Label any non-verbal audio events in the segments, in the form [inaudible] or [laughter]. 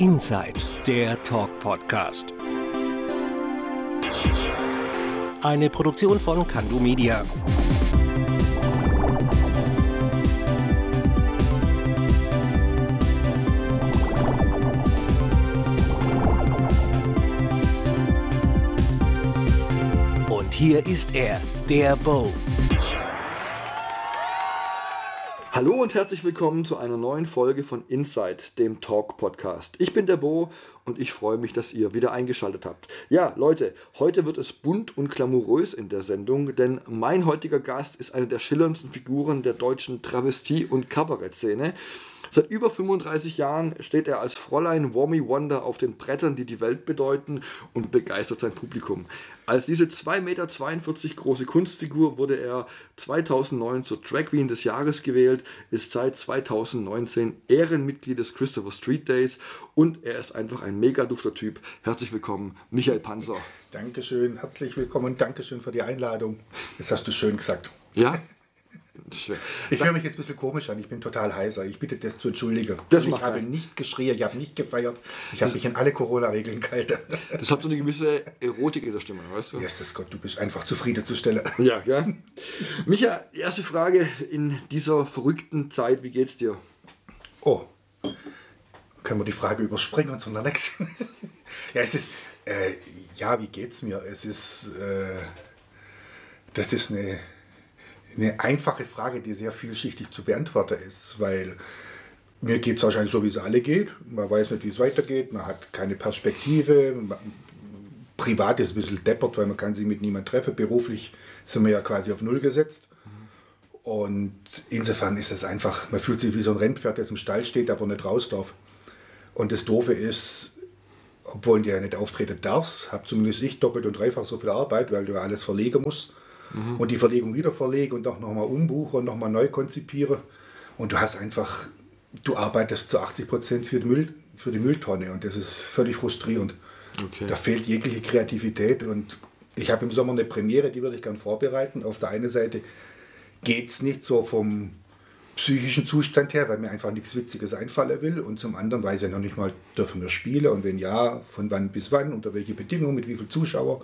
Inside, der Talk-Podcast. Eine Produktion von Kandu Media. Und hier ist er, der Bo. Hallo und herzlich willkommen zu einer neuen Folge von Inside, dem Talk Podcast. Ich bin der Bo und ich freue mich, dass ihr wieder eingeschaltet habt. Ja, Leute, heute wird es bunt und glamourös in der Sendung, denn mein heutiger Gast ist eine der schillerndsten Figuren der deutschen Travestie- und Kabarettszene. Seit über 35 Jahren steht er als Fräulein Wommy Wonder auf den Brettern, die die Welt bedeuten und begeistert sein Publikum. Als diese 2,42 Meter große Kunstfigur wurde er 2009 zur Drag Queen des Jahres gewählt, ist seit 2019 Ehrenmitglied des Christopher Street Days und er ist einfach ein mega dufter Typ. Herzlich willkommen, Michael Panzer. Dankeschön, herzlich willkommen und Dankeschön für die Einladung. Das hast du schön gesagt. Ja? Ich höre mich jetzt ein bisschen komisch an, ich bin total heiser. Ich bitte das zu entschuldigen. Das ich habe keinen. nicht geschrien, ich habe nicht gefeiert, ich habe mich an alle Corona-Regeln gehalten. Das hat so eine gewisse Erotik in der Stimme, weißt du? Jesus Gott, du bist einfach zufriedenzustellen. Ja, ja. Micha, erste Frage in dieser verrückten Zeit, wie geht's dir? Oh, können wir die Frage überspringen und zu der nächsten? [laughs] ja, es ist, äh, ja, wie geht's mir? Es ist, äh, das ist eine, eine einfache Frage, die sehr vielschichtig zu beantworten ist, weil mir geht es wahrscheinlich so, wie es alle geht. Man weiß nicht, wie es weitergeht, man hat keine Perspektive. Man, privat ist ein bisschen deppert, weil man kann sich mit niemandem treffen. Beruflich sind wir ja quasi auf Null gesetzt. Und insofern ist es einfach, man fühlt sich wie so ein Rennpferd, das im Stall steht, aber nicht raus darf. Und das Doofe ist, obwohl du ja nicht auftreten darfst, habe zumindest ich doppelt und dreifach so viel Arbeit, weil du ja alles verlegen musst. Und die Verlegung wieder verlegen und auch nochmal umbuchen und nochmal neu konzipieren. Und du hast einfach, du arbeitest zu 80 Prozent für, Müll, für die Mülltonne und das ist völlig frustrierend. Okay. Da fehlt jegliche Kreativität und ich habe im Sommer eine Premiere, die würde ich gerne vorbereiten. Auf der einen Seite geht es nicht so vom psychischen Zustand her, weil mir einfach nichts Witziges einfallen will. Und zum anderen weiß ich noch nicht mal, dürfen wir spielen und wenn ja, von wann bis wann, unter welche Bedingungen, mit wie viel Zuschauer.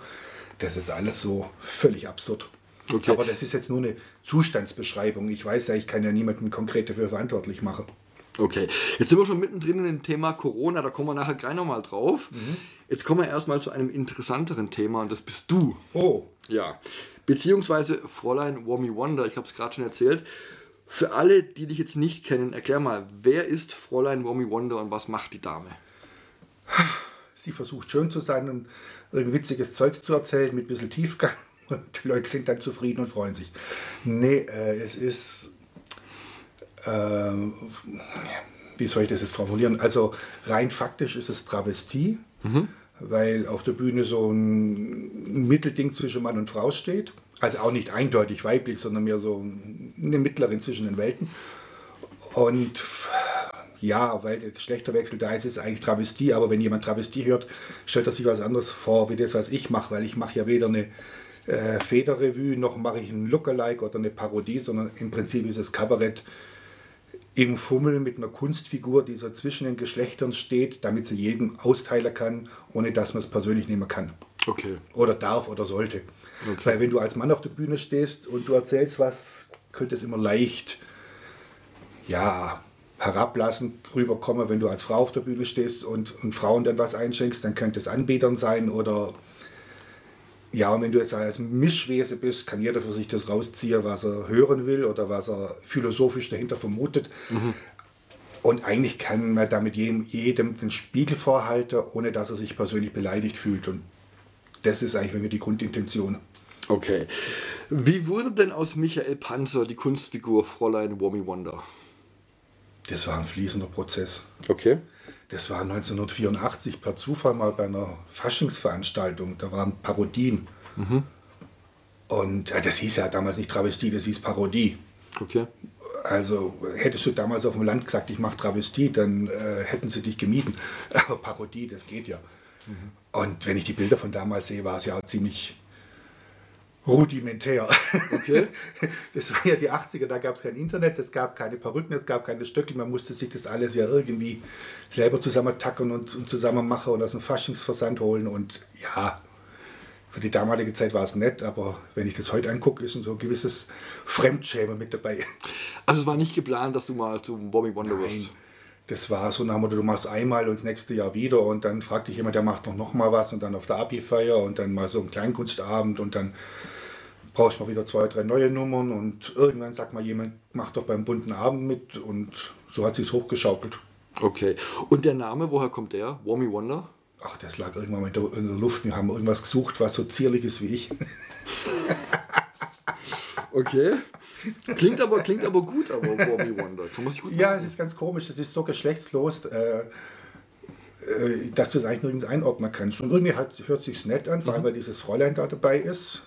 Das ist alles so völlig absurd. Okay. Aber das ist jetzt nur eine Zustandsbeschreibung. Ich weiß ja, ich kann ja niemanden konkret dafür verantwortlich machen. Okay, jetzt sind wir schon mittendrin in dem Thema Corona, da kommen wir nachher gleich nochmal drauf. Jetzt kommen wir erstmal zu einem interessanteren Thema und das bist du. Oh, Ja, beziehungsweise Fräulein Wommy Wonder, ich habe es gerade schon erzählt. Für alle, die dich jetzt nicht kennen, erklär mal, wer ist Fräulein Wommy Wonder und was macht die Dame? sie versucht schön zu sein und irgend witziges Zeugs zu erzählen mit ein bisschen Tiefgang. [laughs] Und die Leute sind dann zufrieden und freuen sich. Nee, äh, es ist. Äh, wie soll ich das jetzt formulieren? Also rein faktisch ist es Travestie, weil auf der Bühne so ein Mittelding zwischen Mann und Frau steht. Also auch nicht eindeutig weiblich, sondern mehr so eine Mittlerin zwischen den Welten. Und ja, weil der Geschlechterwechsel da ist, ist es eigentlich Travestie, aber wenn jemand Travestie hört, stellt er sich was anderes vor, wie das, was ich mache, weil ich mache ja weder eine äh, Federrevue, noch mache ich einen Lookalike oder eine Parodie, sondern im Prinzip ist es Kabarett im Fummel mit einer Kunstfigur, die so zwischen den Geschlechtern steht, damit sie jedem austeilen kann, ohne dass man es persönlich nehmen kann. Okay. Oder darf oder sollte. Weil wenn du als Mann auf der Bühne stehst und du erzählst was, könnte es immer leicht, ja, herablassend rüberkommen. Wenn du als Frau auf der Bühne stehst und, und Frauen dann was einschenkst, dann könnte es Anbetern sein oder ja, und wenn du jetzt als Mischwesen bist, kann jeder für sich das rausziehen, was er hören will oder was er philosophisch dahinter vermutet. Und eigentlich kann man damit jedem, jedem den Spiegel vorhalten, ohne dass er sich persönlich beleidigt fühlt. Und das ist eigentlich irgendwie die Grundintention. Okay. Wie wurde denn aus Michael Panzer die Kunstfigur Fräulein Wommy Wonder? Das war ein fließender Prozess. Okay. Das war 1984 per Zufall mal bei einer Faschingsveranstaltung. Da waren Parodien. Und äh, das hieß ja damals nicht Travestie, das hieß Parodie. Okay. Also hättest du damals auf dem Land gesagt, ich mache Travestie, dann äh, hätten sie dich gemieden. [laughs] Aber Parodie, das geht ja. Und wenn ich die Bilder von damals sehe, war es ja auch ziemlich rudimentär. Okay. [laughs] Das war ja die 80er, da gab es kein Internet, es gab keine Perücken, es gab keine Stöckel, man musste sich das alles ja irgendwie selber zusammentackern und, und zusammen machen und aus dem Faschingsversand holen und ja, für die damalige Zeit war es nett, aber wenn ich das heute angucke, ist so ein gewisses Fremdschämen mit dabei. Also es war nicht geplant, dass du mal zum Bobby Wonder wirst. Das war so nach Motto, du machst einmal und das nächste Jahr wieder und dann fragt dich jemand, der macht noch, noch mal was und dann auf der Abi-Feier und dann mal so ein Kleinkunstabend und dann brauchst du mal wieder zwei, drei neue Nummern und irgendwann sagt mal jemand, mach doch beim bunten Abend mit und so hat sich's hochgeschaukelt. Okay. Und der Name, woher kommt der? Warmy Wonder? Ach, das lag irgendwann mal in der, in der Luft. Wir haben irgendwas gesucht, was so zierlich ist wie ich. [laughs] Okay. Klingt aber, klingt aber gut, aber Warmy Wonder. Ja, merken. es ist ganz komisch. Es ist so geschlechtslos, äh, äh, dass du es eigentlich nirgends einordnen kannst. Und irgendwie hat, hört sich nett an, vor allem weil dieses Fräulein da dabei ist,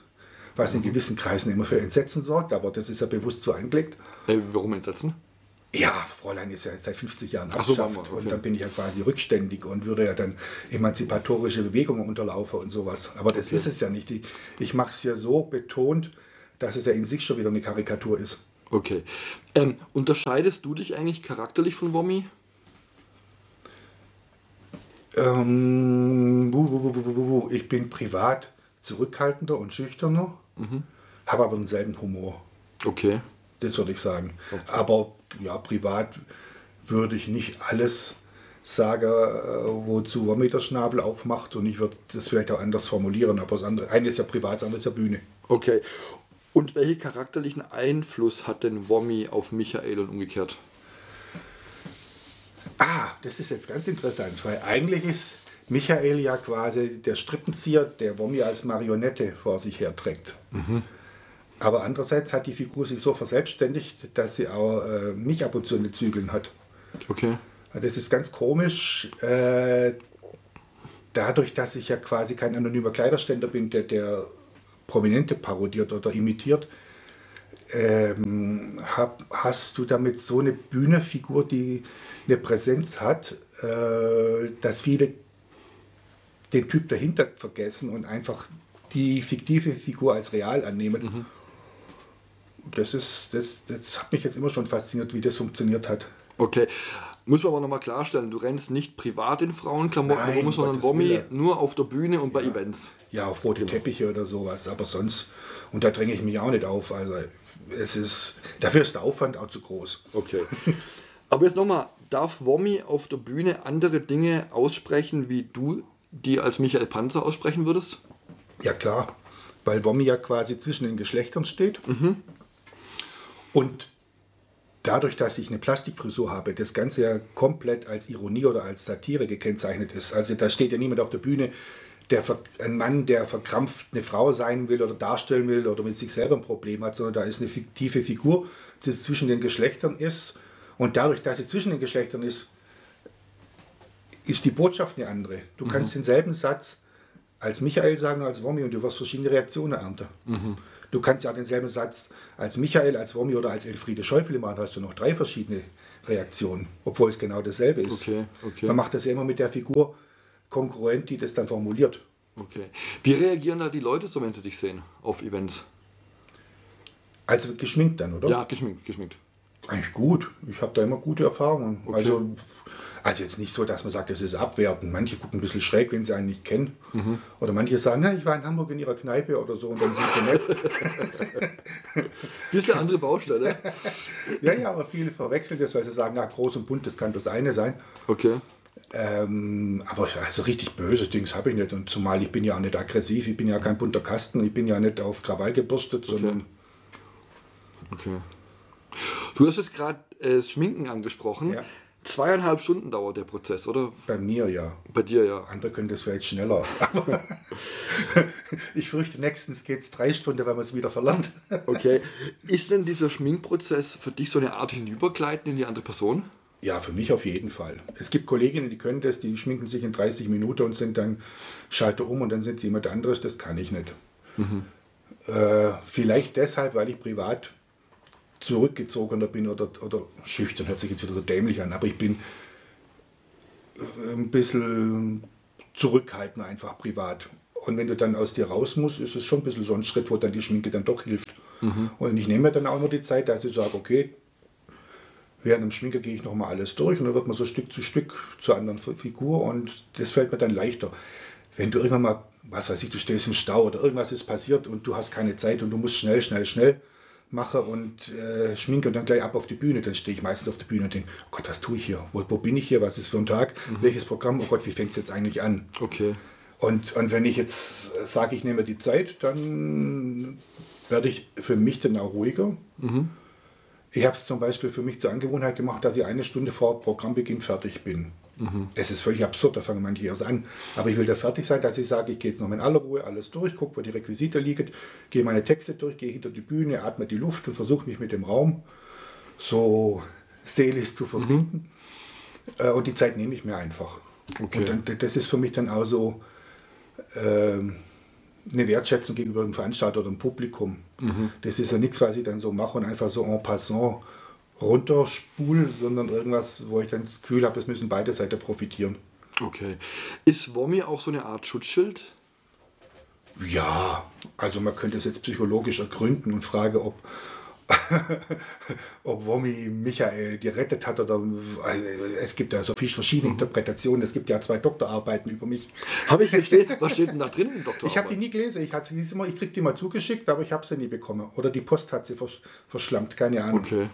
was in gewissen Kreisen immer für Entsetzen sorgt, aber das ist ja bewusst so angelegt. Äh, warum entsetzen? Ja, Fräulein ist ja jetzt seit 50 Jahren Ach so, okay. und dann bin ich ja quasi rückständig und würde ja dann emanzipatorische Bewegungen unterlaufen und sowas. Aber das ist es ja nicht. Ich, ich mache es ja so betont, dass es ja in sich schon wieder eine Karikatur ist. Okay. Ähm, unterscheidest du dich eigentlich charakterlich von Wommy? Ähm, bu, bu, bu, bu, bu, bu. ich bin privat zurückhaltender und schüchterner, habe aber denselben Humor. Okay. Das würde ich sagen. Aber ja, privat würde ich nicht alles sagen, äh, wozu Wommy der Schnabel aufmacht und ich würde das vielleicht auch anders formulieren. Aber das andere, eine ist ja privat, das andere ist ja Bühne. Okay. Und welchen charakterlichen Einfluss hat denn Wommy auf Michael und umgekehrt? Ah, das ist jetzt ganz interessant, weil eigentlich ist Michael ja quasi der Strippenzieher, der Wommy als Marionette vor sich herträgt. Aber andererseits hat die Figur sich so verselbstständigt, dass sie auch äh, mich ab und zu in den Zügeln hat. Okay. Das ist ganz komisch. Äh, dadurch, dass ich ja quasi kein anonymer Kleiderständer bin, der, der Prominente parodiert oder imitiert, ähm, hab, hast du damit so eine Bühnefigur, die eine Präsenz hat, äh, dass viele den Typ dahinter vergessen und einfach die fiktive Figur als real annehmen. Das, ist, das, das hat mich jetzt immer schon fasziniert, wie das funktioniert hat. Okay. Muss man aber nochmal klarstellen, du rennst nicht privat in Frauenklamotten Nein, rum, um sondern Willen. nur auf der Bühne und bei Events. Ja, auf rote Teppiche oder sowas, aber sonst, und da dränge ich mich auch nicht auf. Also es ist, dafür ist der Aufwand auch zu groß. Okay. [laughs] Aber jetzt nochmal, darf Wommy auf der Bühne andere Dinge aussprechen, wie du die als Michael Panzer aussprechen würdest? Ja klar, weil Wommy ja quasi zwischen den Geschlechtern steht. Und dadurch, dass ich eine Plastikfrisur habe, das Ganze ja komplett als Ironie oder als Satire gekennzeichnet ist. Also da steht ja niemand auf der Bühne, der ein Mann, der verkrampft eine Frau sein will oder darstellen will oder mit sich selber ein Problem hat, sondern da ist eine fiktive Figur, die zwischen den Geschlechtern ist. Und dadurch, dass sie zwischen den Geschlechtern ist, ist die Botschaft eine andere. Du kannst denselben Satz als Michael sagen als Womi und du wirst verschiedene Reaktionen ernten. Du kannst ja denselben Satz als Michael, als Womi oder als Elfriede Schäufele machen, hast du noch drei verschiedene Reaktionen, obwohl es genau dasselbe ist. Okay, okay. Man macht das ja immer mit der Figur konkurrent, die das dann formuliert. Okay. Wie reagieren da die Leute so, wenn sie dich sehen auf Events? Also geschminkt dann, oder? Ja, geschminkt, geschminkt. Eigentlich gut. Ich habe da immer gute Erfahrungen. Also, also jetzt nicht so, dass man sagt, das ist abwertend. Manche gucken ein bisschen schräg, wenn sie einen nicht kennen. Oder manche sagen, na, ich war in Hamburg in ihrer Kneipe oder so und dann sind sie nett. [laughs] Bisschen andere Baustelle. [laughs] ja, ja, aber viele verwechseln das, weil sie sagen, na, groß und bunt, das kann das eine sein. Okay. Ähm, aber also richtig böse Dings habe ich nicht. Und zumal ich bin ja auch nicht aggressiv, ich bin ja kein bunter Kasten, ich bin ja nicht auf Krawall gebürstet, sondern Okay. Du hast jetzt gerade äh, das Schminken angesprochen. Ja. Zweieinhalb Stunden dauert der Prozess, oder? bei mir ja. Bei dir ja. Andere können das vielleicht schneller. [laughs] [laughs] Ich fürchte, nächstens geht es drei Stunden, weil man es wieder verlernt. [laughs] Okay. Ist denn dieser Schminkprozess für dich so eine Art Hinübergleiten in die andere Person? Ja, für mich auf jeden Fall. Es gibt Kolleginnen, die können das, die schminken sich in 30 Minuten und sind dann Schalter um und dann sind sie jemand anderes. Das kann ich nicht. Äh, vielleicht deshalb, weil ich privat zurückgezogener bin oder, oder schüchtern, hört sich jetzt wieder so dämlich an, aber ich bin äh, ein bisschen zurückhaltender einfach privat. Und wenn du dann aus dir raus musst, ist es schon ein bisschen so ein Schritt, wo dann die Schminke dann doch hilft. Und ich nehme mir dann auch nur die Zeit, dass ich sage, okay, während dem Schminke gehe ich nochmal alles durch und dann wird man so Stück zu Stück zur anderen Figur und das fällt mir dann leichter. Wenn du irgendwann mal, was weiß ich, du stehst im Stau oder irgendwas ist passiert und du hast keine Zeit und du musst schnell, schnell, schnell machen und äh, schminke und dann gleich ab auf die Bühne, dann stehe ich meistens auf der Bühne und denke, oh Gott, was tue ich hier? Wo, wo bin ich hier? Was ist für ein Tag? Welches Programm? Oh Gott, wie fängt es jetzt eigentlich an? Okay. Und, und wenn ich jetzt sage, ich nehme die Zeit, dann werde ich für mich dann auch ruhiger. Ich habe es zum Beispiel für mich zur Angewohnheit gemacht, dass ich eine Stunde vor Programmbeginn fertig bin. Es ist völlig absurd, da fangen manche erst an. Aber ich will da fertig sein, dass ich sage, ich gehe jetzt noch in aller Ruhe alles durch, gucke, wo die Requisite liegen, gehe meine Texte durch, gehe hinter die Bühne, atme die Luft und versuche mich mit dem Raum so seelisch zu verbinden. Äh, Und die Zeit nehme ich mir einfach. Okay. Und dann, das ist für mich dann auch so ähm, eine Wertschätzung gegenüber dem Veranstalter oder dem Publikum. Das ist ja nichts, was ich dann so mache und einfach so en passant runterspule, sondern irgendwas, wo ich dann das Gefühl habe, es müssen beide Seiten profitieren. Okay. Ist Womi auch so eine Art Schutzschild? Ja, also man könnte es jetzt psychologisch ergründen und fragen, ob, [laughs] ob Womi Michael gerettet hat oder also es gibt ja so viele verschiedene Interpretationen. Es gibt ja zwei Doktorarbeiten über mich. Habe ich stehen? [laughs] Was steht denn da drin im Doktor? Ich habe die nie gelesen. Ich, immer- ich krieg die mal zugeschickt, aber ich habe sie nie bekommen. Oder die Post hat sie vers verschlammt, keine Ahnung. Okay.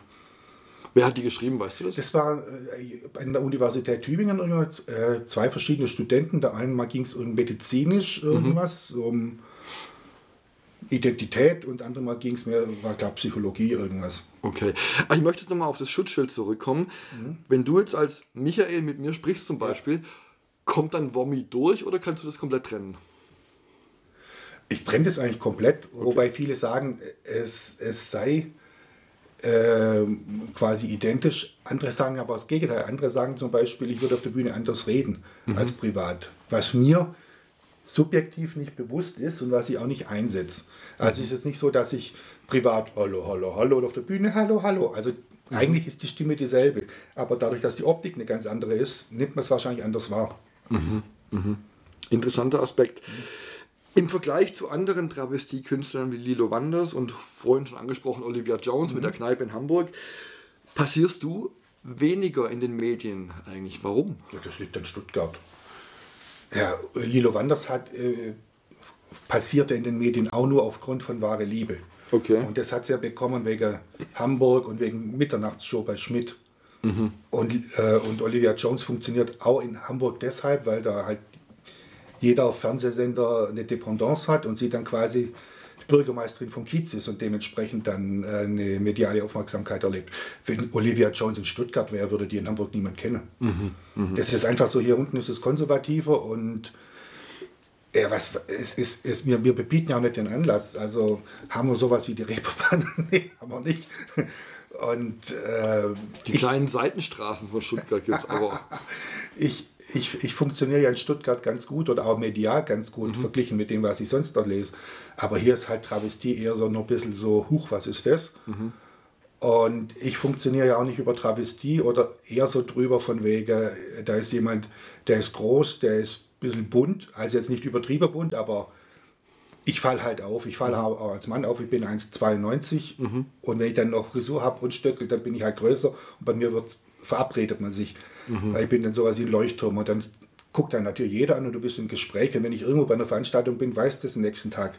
Wer hat die geschrieben, weißt du das? Das war äh, an der Universität Tübingen äh, zwei verschiedene Studenten. Der einen mal ging es um medizinisch irgendwas, um Identität und andere Mal ging es mehr, war glaube Psychologie irgendwas. Okay. Aber ich möchte jetzt nochmal auf das Schutzschild zurückkommen. Wenn du jetzt als Michael mit mir sprichst zum Beispiel, kommt dann Womi durch oder kannst du das komplett trennen? Ich trenne das eigentlich komplett, wobei viele sagen, es, es sei ähm, quasi identisch. Andere sagen aber das Gegenteil. Andere sagen zum Beispiel, ich würde auf der Bühne anders reden als privat. Was mir subjektiv nicht bewusst ist und was ich auch nicht einsetze. Also ist es nicht so, dass ich privat Hallo, Hallo, Hallo und auf der Bühne Hallo, Hallo. Also eigentlich ist die Stimme dieselbe. Aber dadurch, dass die Optik eine ganz andere ist, nimmt man es wahrscheinlich anders wahr. Interessanter Aspekt. Im Vergleich zu anderen Travestiekünstlern wie Lilo Wanders und vorhin schon angesprochen Olivia Jones mit der Kneipe in Hamburg, passierst du weniger in den Medien eigentlich. Warum? Ja, das liegt in Stuttgart. Ja, Lilo Wanders hat äh, passierte in den Medien auch nur aufgrund von wahre Liebe. Okay. Und das hat sie ja bekommen wegen Hamburg und wegen Mitternachtsshow bei Schmidt. Und, äh, und Olivia Jones funktioniert auch in Hamburg deshalb, weil da halt jeder Fernsehsender eine Dependance hat und sie dann quasi die Bürgermeisterin vom Kiez ist und dementsprechend dann äh, eine mediale Aufmerksamkeit erlebt. Wenn Olivia Jones in Stuttgart wäre, würde die in Hamburg niemand kennen. Das ist einfach so, hier unten ist es konservativer und ja, was, es, es, es, wir, wir bebieten ja auch nicht den Anlass. Also haben wir sowas wie die Reeperbahn? [laughs] nee, haben wir nicht. Und äh, Die kleinen Seitenstraßen von Stuttgart gibt es aber. [laughs] ich, ich, ich funktioniere ja in Stuttgart ganz gut oder auch medial ganz gut verglichen mit dem, was ich sonst dort lese. Aber hier ist halt Travestie eher so noch ein bisschen so, huch, was ist das? Und ich funktioniere ja auch nicht über Travestie oder eher so drüber von wegen, da ist jemand, der ist groß, der ist ein bisschen bunt, also jetzt nicht übertrieben bunt, aber ich falle halt auf. Ich falle auch als Mann auf. Ich bin 1,92 und wenn ich dann noch Frisur habe und Stöckel, dann bin ich halt größer und bei mir wird, verabredet man sich. Weil ich bin dann sowas wie ein Leuchtturm und dann guckt dann natürlich jeder an und du bist im Gespräch und wenn ich irgendwo bei einer Veranstaltung bin, weiß das am nächsten Tag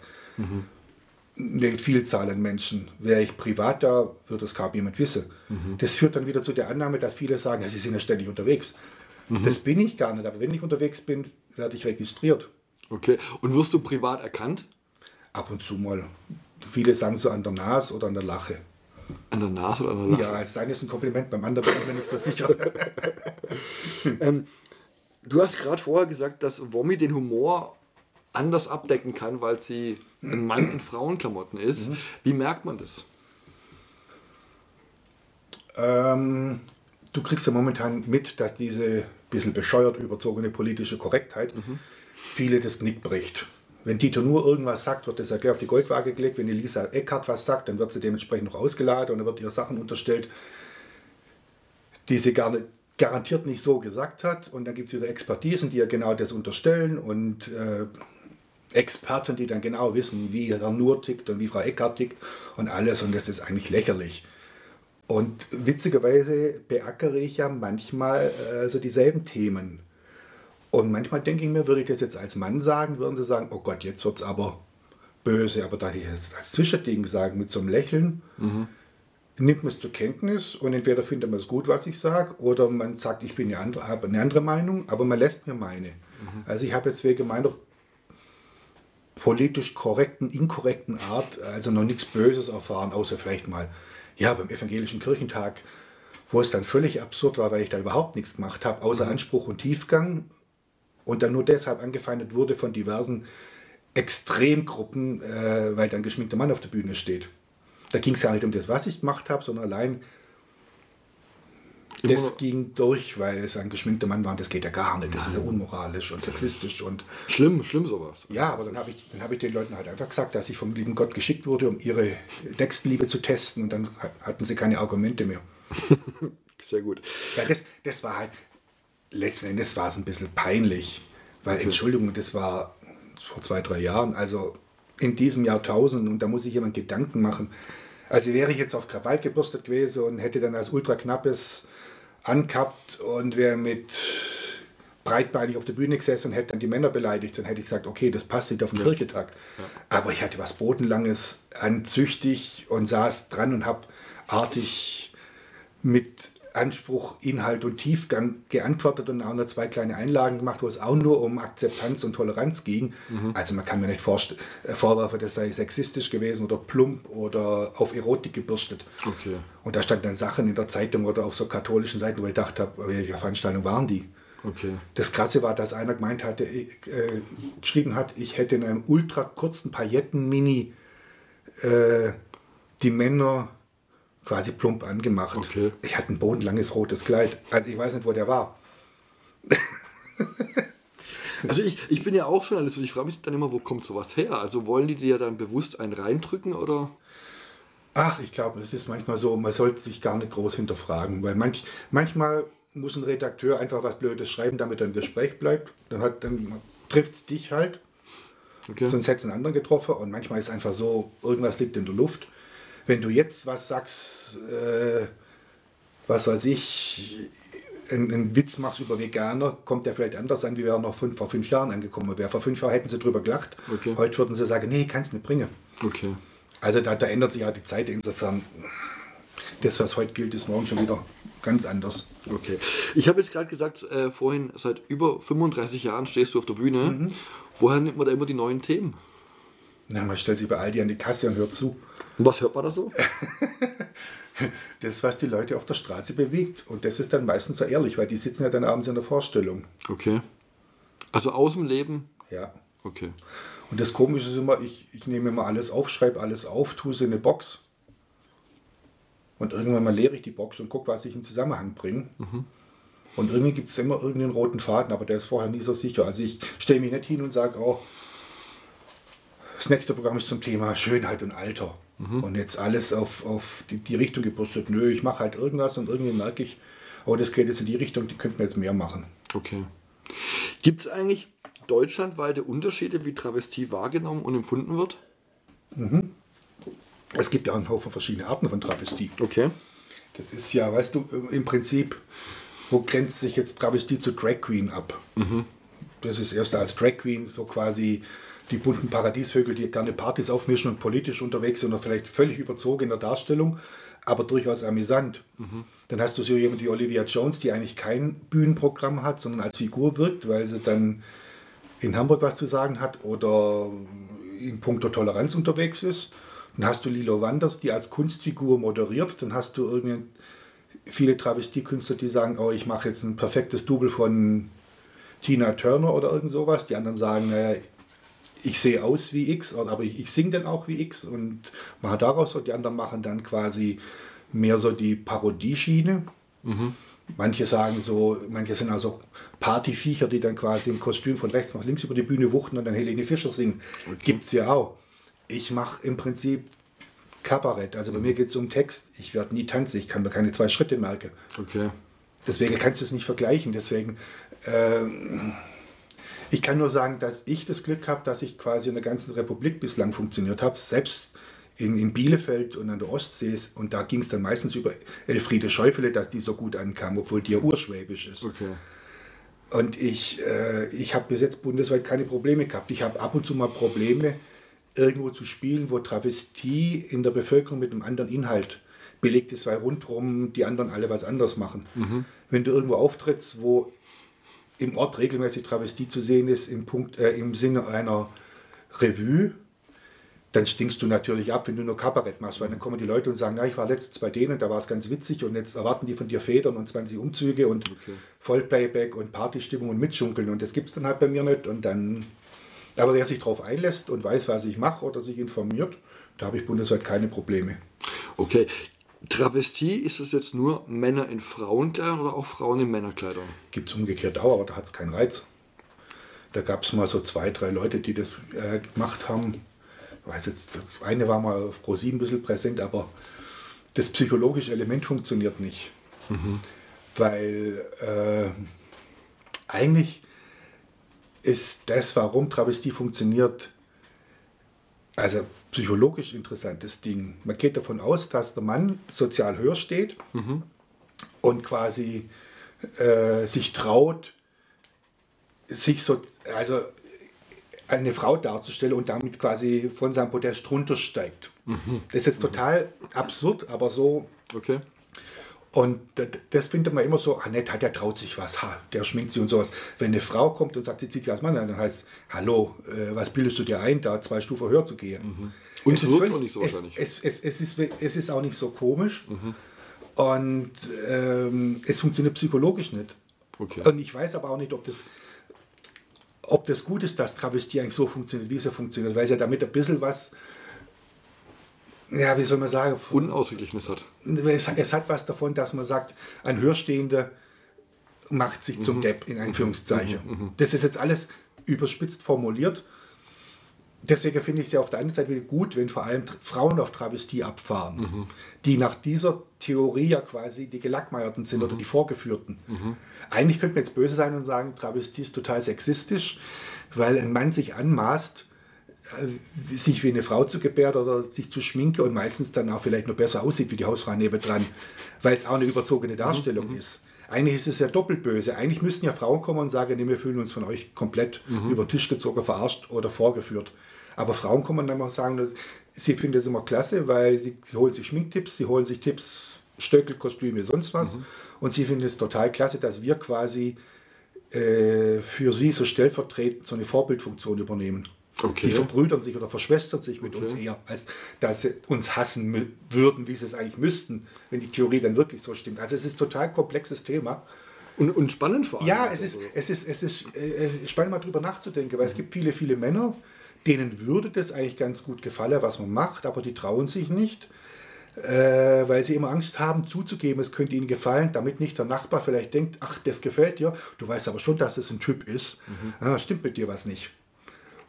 eine Vielzahl an Menschen. Wäre ich privat da, würde es kaum jemand wissen. Das führt dann wieder zu der Annahme, dass viele sagen, ja, sie sind ja ständig unterwegs. Das bin ich gar nicht, aber wenn ich unterwegs bin, werde ich registriert. Okay. Und wirst du privat erkannt? Ab und zu mal. Viele sagen so an der Nase oder an der Lache. An der Nase oder an der Lache? Ja, als sein ist ein Kompliment, beim anderen bin ich mir nicht so sicher. [laughs] Du hast gerade vorher gesagt, dass Womi den Humor anders abdecken kann, weil sie ein Mann in Frauenklamotten ist. Wie merkt man das? ähm, du kriegst ja momentan mit, dass diese bisschen bescheuert überzogene politische Korrektheit viele das Knick bricht. Wenn Dieter nur irgendwas sagt, wird das ja gleich auf die Goldwaage gelegt. Wenn Elisa Eckhardt was sagt, dann wird sie dementsprechend noch ausgeladen und dann wird ihr Sachen unterstellt, die sie gar nicht, garantiert nicht so gesagt hat. Und dann gibt es wieder Expertisen, die ja genau das unterstellen. Und äh, Experten, die dann genau wissen, wie Herr Nur tickt und wie Frau Eckhardt tickt und alles und das ist eigentlich lächerlich. Und witzigerweise beackere ich ja manchmal äh, so dieselben Themen. Und manchmal denke ich mir, würde ich das jetzt als Mann sagen, würden sie sagen, oh Gott, jetzt wird es aber böse. Aber da ich das als Zwischending sagen, mit so einem Lächeln, mhm. nimmt man es zur Kenntnis und entweder findet man es gut, was ich sage, oder man sagt, ich bin eine andere, habe eine andere Meinung, aber man lässt mir meine. Mhm. Also ich habe jetzt wegen meiner politisch korrekten, inkorrekten Art also noch nichts Böses erfahren, außer vielleicht mal ja, beim evangelischen Kirchentag, wo es dann völlig absurd war, weil ich da überhaupt nichts gemacht habe, außer mhm. Anspruch und Tiefgang und dann nur deshalb angefeindet wurde von diversen Extremgruppen, äh, weil dann geschminkter Mann auf der Bühne steht. Da ging es ja nicht um das, was ich gemacht habe, sondern allein Immer das ging durch, weil es ein geschminkter Mann war und das geht ja gar nicht. Das Nein. ist ja unmoralisch und sexistisch und. Schlimm, schlimm sowas. Ja, aber dann habe ich, hab ich den Leuten halt einfach gesagt, dass ich vom lieben Gott geschickt wurde, um ihre Nächstenliebe zu testen und dann hatten sie keine Argumente mehr. [laughs] Sehr gut. Ja, das, das war halt, letzten Endes war es ein bisschen peinlich, weil, okay. Entschuldigung, das war vor zwei, drei Jahren, also in diesem Jahrtausend und da muss sich jemand Gedanken machen. Also wäre ich jetzt auf Krawall gebürstet gewesen und hätte dann als ultra knappes angehabt und wäre mit breitbeinig auf der Bühne gesessen und hätte dann die Männer beleidigt, dann hätte ich gesagt, okay, das passt nicht auf den ja. Kirchentag. Ja. Aber ich hatte was Bodenlanges anzüchtig und saß dran und habe artig mit Anspruch, Inhalt und Tiefgang geantwortet und auch noch zwei kleine Einlagen gemacht, wo es auch nur um Akzeptanz und Toleranz ging. Mhm. Also man kann mir nicht äh, vorwerfen, das sei sexistisch gewesen oder plump oder auf Erotik gebürstet. Okay. Und da standen dann Sachen in der Zeitung oder auf so katholischen Seiten, wo ich dachte, welche Veranstaltung waren die? Okay. Das Krasse war, dass einer gemeint hatte, äh, geschrieben hat, ich hätte in einem ultra kurzen Pailletten-Mini äh, die Männer quasi plump angemacht. Okay. Ich hatte ein bodenlanges rotes Kleid. Also ich weiß nicht, wo der war. [laughs] Also ich, ich bin ja auch Journalist und ich frage mich dann immer, wo kommt sowas her? Also wollen die dir dann bewusst einen reindrücken oder? Ach, ich glaube, es ist manchmal so, man sollte sich gar nicht groß hinterfragen, weil manch, manchmal muss ein Redakteur einfach was Blödes schreiben, damit er im Gespräch bleibt. Dann, dann trifft es dich halt. Okay. Sonst hätte es einen anderen getroffen. Und manchmal ist es einfach so, irgendwas liegt in der Luft wenn du jetzt was sagst, äh, was weiß ich, einen, Witz machst über Veganer, kommt der vielleicht anders an, wie er noch fünf, vor fünf Jahren angekommen wäre. Vor fünf Jahren hätten sie drüber gelacht. Okay. Heute würden sie sagen, nee, kannst nicht bringen. Okay. Also da, da ändert sich ja die Zeit insofern. Das, was heute gilt, ist morgen schon wieder ganz anders. Okay. Ich habe jetzt gerade gesagt, äh, vorhin, seit über 35 Jahren stehst du auf der Bühne. Mhm. Woher nimmt man da immer die neuen Themen? Na, man stellt sich bei Aldi an die Kasse und hört zu. Und was hört man da so? [laughs] das, was die Leute auf der Straße bewegt. Und das ist dann meistens so ehrlich, weil die sitzen ja dann abends in der Vorstellung. Okay. Also aus dem Leben? Ja. Okay. Und das Komische ist immer, ich, ich nehme immer alles auf, schreibe alles auf, tue es in eine Box. Und irgendwann mal leere ich die Box und gucke, was ich in Zusammenhang bringe. Mhm. Und irgendwie gibt es immer irgendeinen roten Faden, aber der ist vorher nie so sicher. Also ich stelle mich nicht hin und sage, oh, das nächste Programm ist zum Thema Schönheit und Alter. Mhm. Und jetzt alles auf, auf die, die Richtung gebrüstet. Nö, ich mache halt irgendwas und irgendwie merke ich, oh, das geht jetzt in die Richtung, die könnten wir jetzt mehr machen. Okay. Gibt es eigentlich deutschlandweite Unterschiede, wie Travestie wahrgenommen und empfunden wird? Mhm. Es gibt ja einen Haufen verschiedene Arten von Travestie. Okay. Das ist ja, weißt du, im Prinzip, wo grenzt sich jetzt Travestie zu Drag Queen ab? Mhm. Das ist erst als Drag Queen so quasi die bunten Paradiesvögel, die gerne Partys aufmischen und politisch unterwegs sind oder vielleicht völlig überzogen in der Darstellung, aber durchaus amüsant. Mhm. Dann hast du so jemand wie Olivia Jones, die eigentlich kein Bühnenprogramm hat, sondern als Figur wirkt, weil sie dann in Hamburg was zu sagen hat oder in puncto Toleranz unterwegs ist. Dann hast du Lilo Wanders, die als Kunstfigur moderiert. Dann hast du irgendwie viele Travestiekünstler, die sagen, oh, ich mache jetzt ein perfektes Double von Tina Turner oder irgend sowas. Die anderen sagen, naja, ich sehe aus wie X, aber ich, ich singe dann auch wie X und mache daraus und die anderen machen dann quasi mehr so die Parodieschiene. Mhm. Manche sagen so, manche sind also Partyviecher, die dann quasi im Kostüm von rechts nach links über die Bühne wuchten und dann Helene Fischer singen. Okay. Gibt es ja auch. Ich mache im Prinzip Kabarett. Also bei mhm. mir geht es um Text. Ich werde nie tanzen, ich kann mir keine zwei Schritte merken. Okay. Deswegen kannst du es nicht vergleichen. Deswegen. Äh, Ich kann nur sagen, dass ich das Glück habe, dass ich quasi in der ganzen Republik bislang funktioniert habe. Selbst in, in Bielefeld und an der Ostsee. Und da ging es dann meistens über Elfriede Schäufele, dass die so gut ankam, obwohl die ja urschwäbisch ist. Okay. Und ich, äh, ich habe bis jetzt bundesweit keine Probleme gehabt. Ich habe ab und zu mal Probleme, irgendwo zu spielen, wo Travestie in der Bevölkerung mit einem anderen Inhalt belegt ist, weil rundherum die anderen alle was anderes machen. Wenn du irgendwo auftrittst, wo im Ort regelmäßig Travestie zu sehen ist, im, Punkt, äh, im Sinne einer Revue, dann stinkst du natürlich ab, wenn du nur Kabarett machst, weil dann kommen die Leute und sagen, na, ich war letztens bei denen, da war es ganz witzig und jetzt erwarten die von dir Federn und 20 Umzüge und Vollplayback und Partystimmung und Mitschunkeln und das gibt es dann halt bei mir nicht und dann, aber wer sich darauf einlässt und weiß, was ich mache oder sich informiert, da habe ich bundesweit keine Probleme. Okay. Travestie, ist es jetzt nur Männer in Frauenkleidern oder auch Frauen in Männerkleidern? Gibt es umgekehrt auch, aber da hat es keinen Reiz. Da gab es mal so zwei, drei Leute, die das äh, gemacht haben. Ich weiß jetzt, eine war mal auf Pro7 ein bisschen präsent, aber das psychologische Element funktioniert nicht. Weil äh, eigentlich ist das, warum Travestie funktioniert, also psychologisch interessantes Ding. Man geht davon aus, dass der Mann sozial höher steht und quasi äh, sich traut, sich so, also eine Frau darzustellen und damit quasi von seinem Podest runtersteigt. Das ist jetzt total absurd, aber so. Okay. Und das findet man immer so, ah nett, der traut sich was, ha, der schminkt sich und sowas. Wenn eine Frau kommt und sagt, sie zieht sich als Mann an, dann heißt hallo, äh, was bildest du dir ein, da zwei Stufen höher zu gehen? Und Es es völlig- auch nicht so es, wahrscheinlich. Es, es, es, ist, es ist auch nicht so komisch und ähm, es funktioniert psychologisch nicht. Okay. Und ich weiß aber auch nicht, ob das, ob das gut ist, dass Travestie eigentlich so funktioniert, wie es ja funktioniert, weil es ja damit ein bisschen was, ja, wie soll man sagen, Unausgeglichenes hat. es, es hat was davon, dass man sagt, ein Hörstehender macht sich zum Depp, in Anführungszeichen. Das ist jetzt alles überspitzt formuliert. Deswegen finde ich es ja auf der anderen Seite wieder gut, wenn vor allem Frauen auf Travestie abfahren, die nach dieser Theorie ja quasi die Gelackmeierten sind oder die Vorgeführten. Eigentlich könnte man jetzt böse sein und sagen, Travestie ist total sexistisch, weil ein Mann sich anmaßt, sich wie eine Frau zu gebärden oder sich zu schminken und meistens dann auch vielleicht noch besser aussieht wie die Hausfrau nebendran, [laughs] weil es auch eine überzogene Darstellung ist. Eigentlich ist es ja doppelt böse. Eigentlich müssten ja Frauen kommen und sagen, nee, wir fühlen uns von euch komplett über den Tisch gezogen, verarscht oder vorgeführt. Aber Frauen kommen dann mal sagen, sie finden das immer klasse, weil sie, sie holen sich Schminktipps, sie holen sich Tipps, Stöckel, Kostüme, sonst was. Und sie finden es total klasse, dass wir quasi äh, für sie so stellvertretend so eine Vorbildfunktion übernehmen. Okay. Die verbrüdern sich oder verschwestern sich mit uns eher, als dass sie uns hassen würden, wie sie es eigentlich müssten, wenn die Theorie dann wirklich so stimmt. Also es ist ein total komplexes Thema. Und, und spannend vor allem. Ja, es ist, es ist, es ist äh, spannend mal drüber nachzudenken, weil es gibt viele, viele Männer, denen würde das eigentlich ganz gut gefallen, was man macht, aber die trauen sich nicht, äh, weil sie immer Angst haben zuzugeben, es könnte ihnen gefallen, damit nicht der Nachbar vielleicht denkt, ach, das gefällt dir, du weißt aber schon, dass es ein Typ ist, ah, stimmt mit dir was nicht.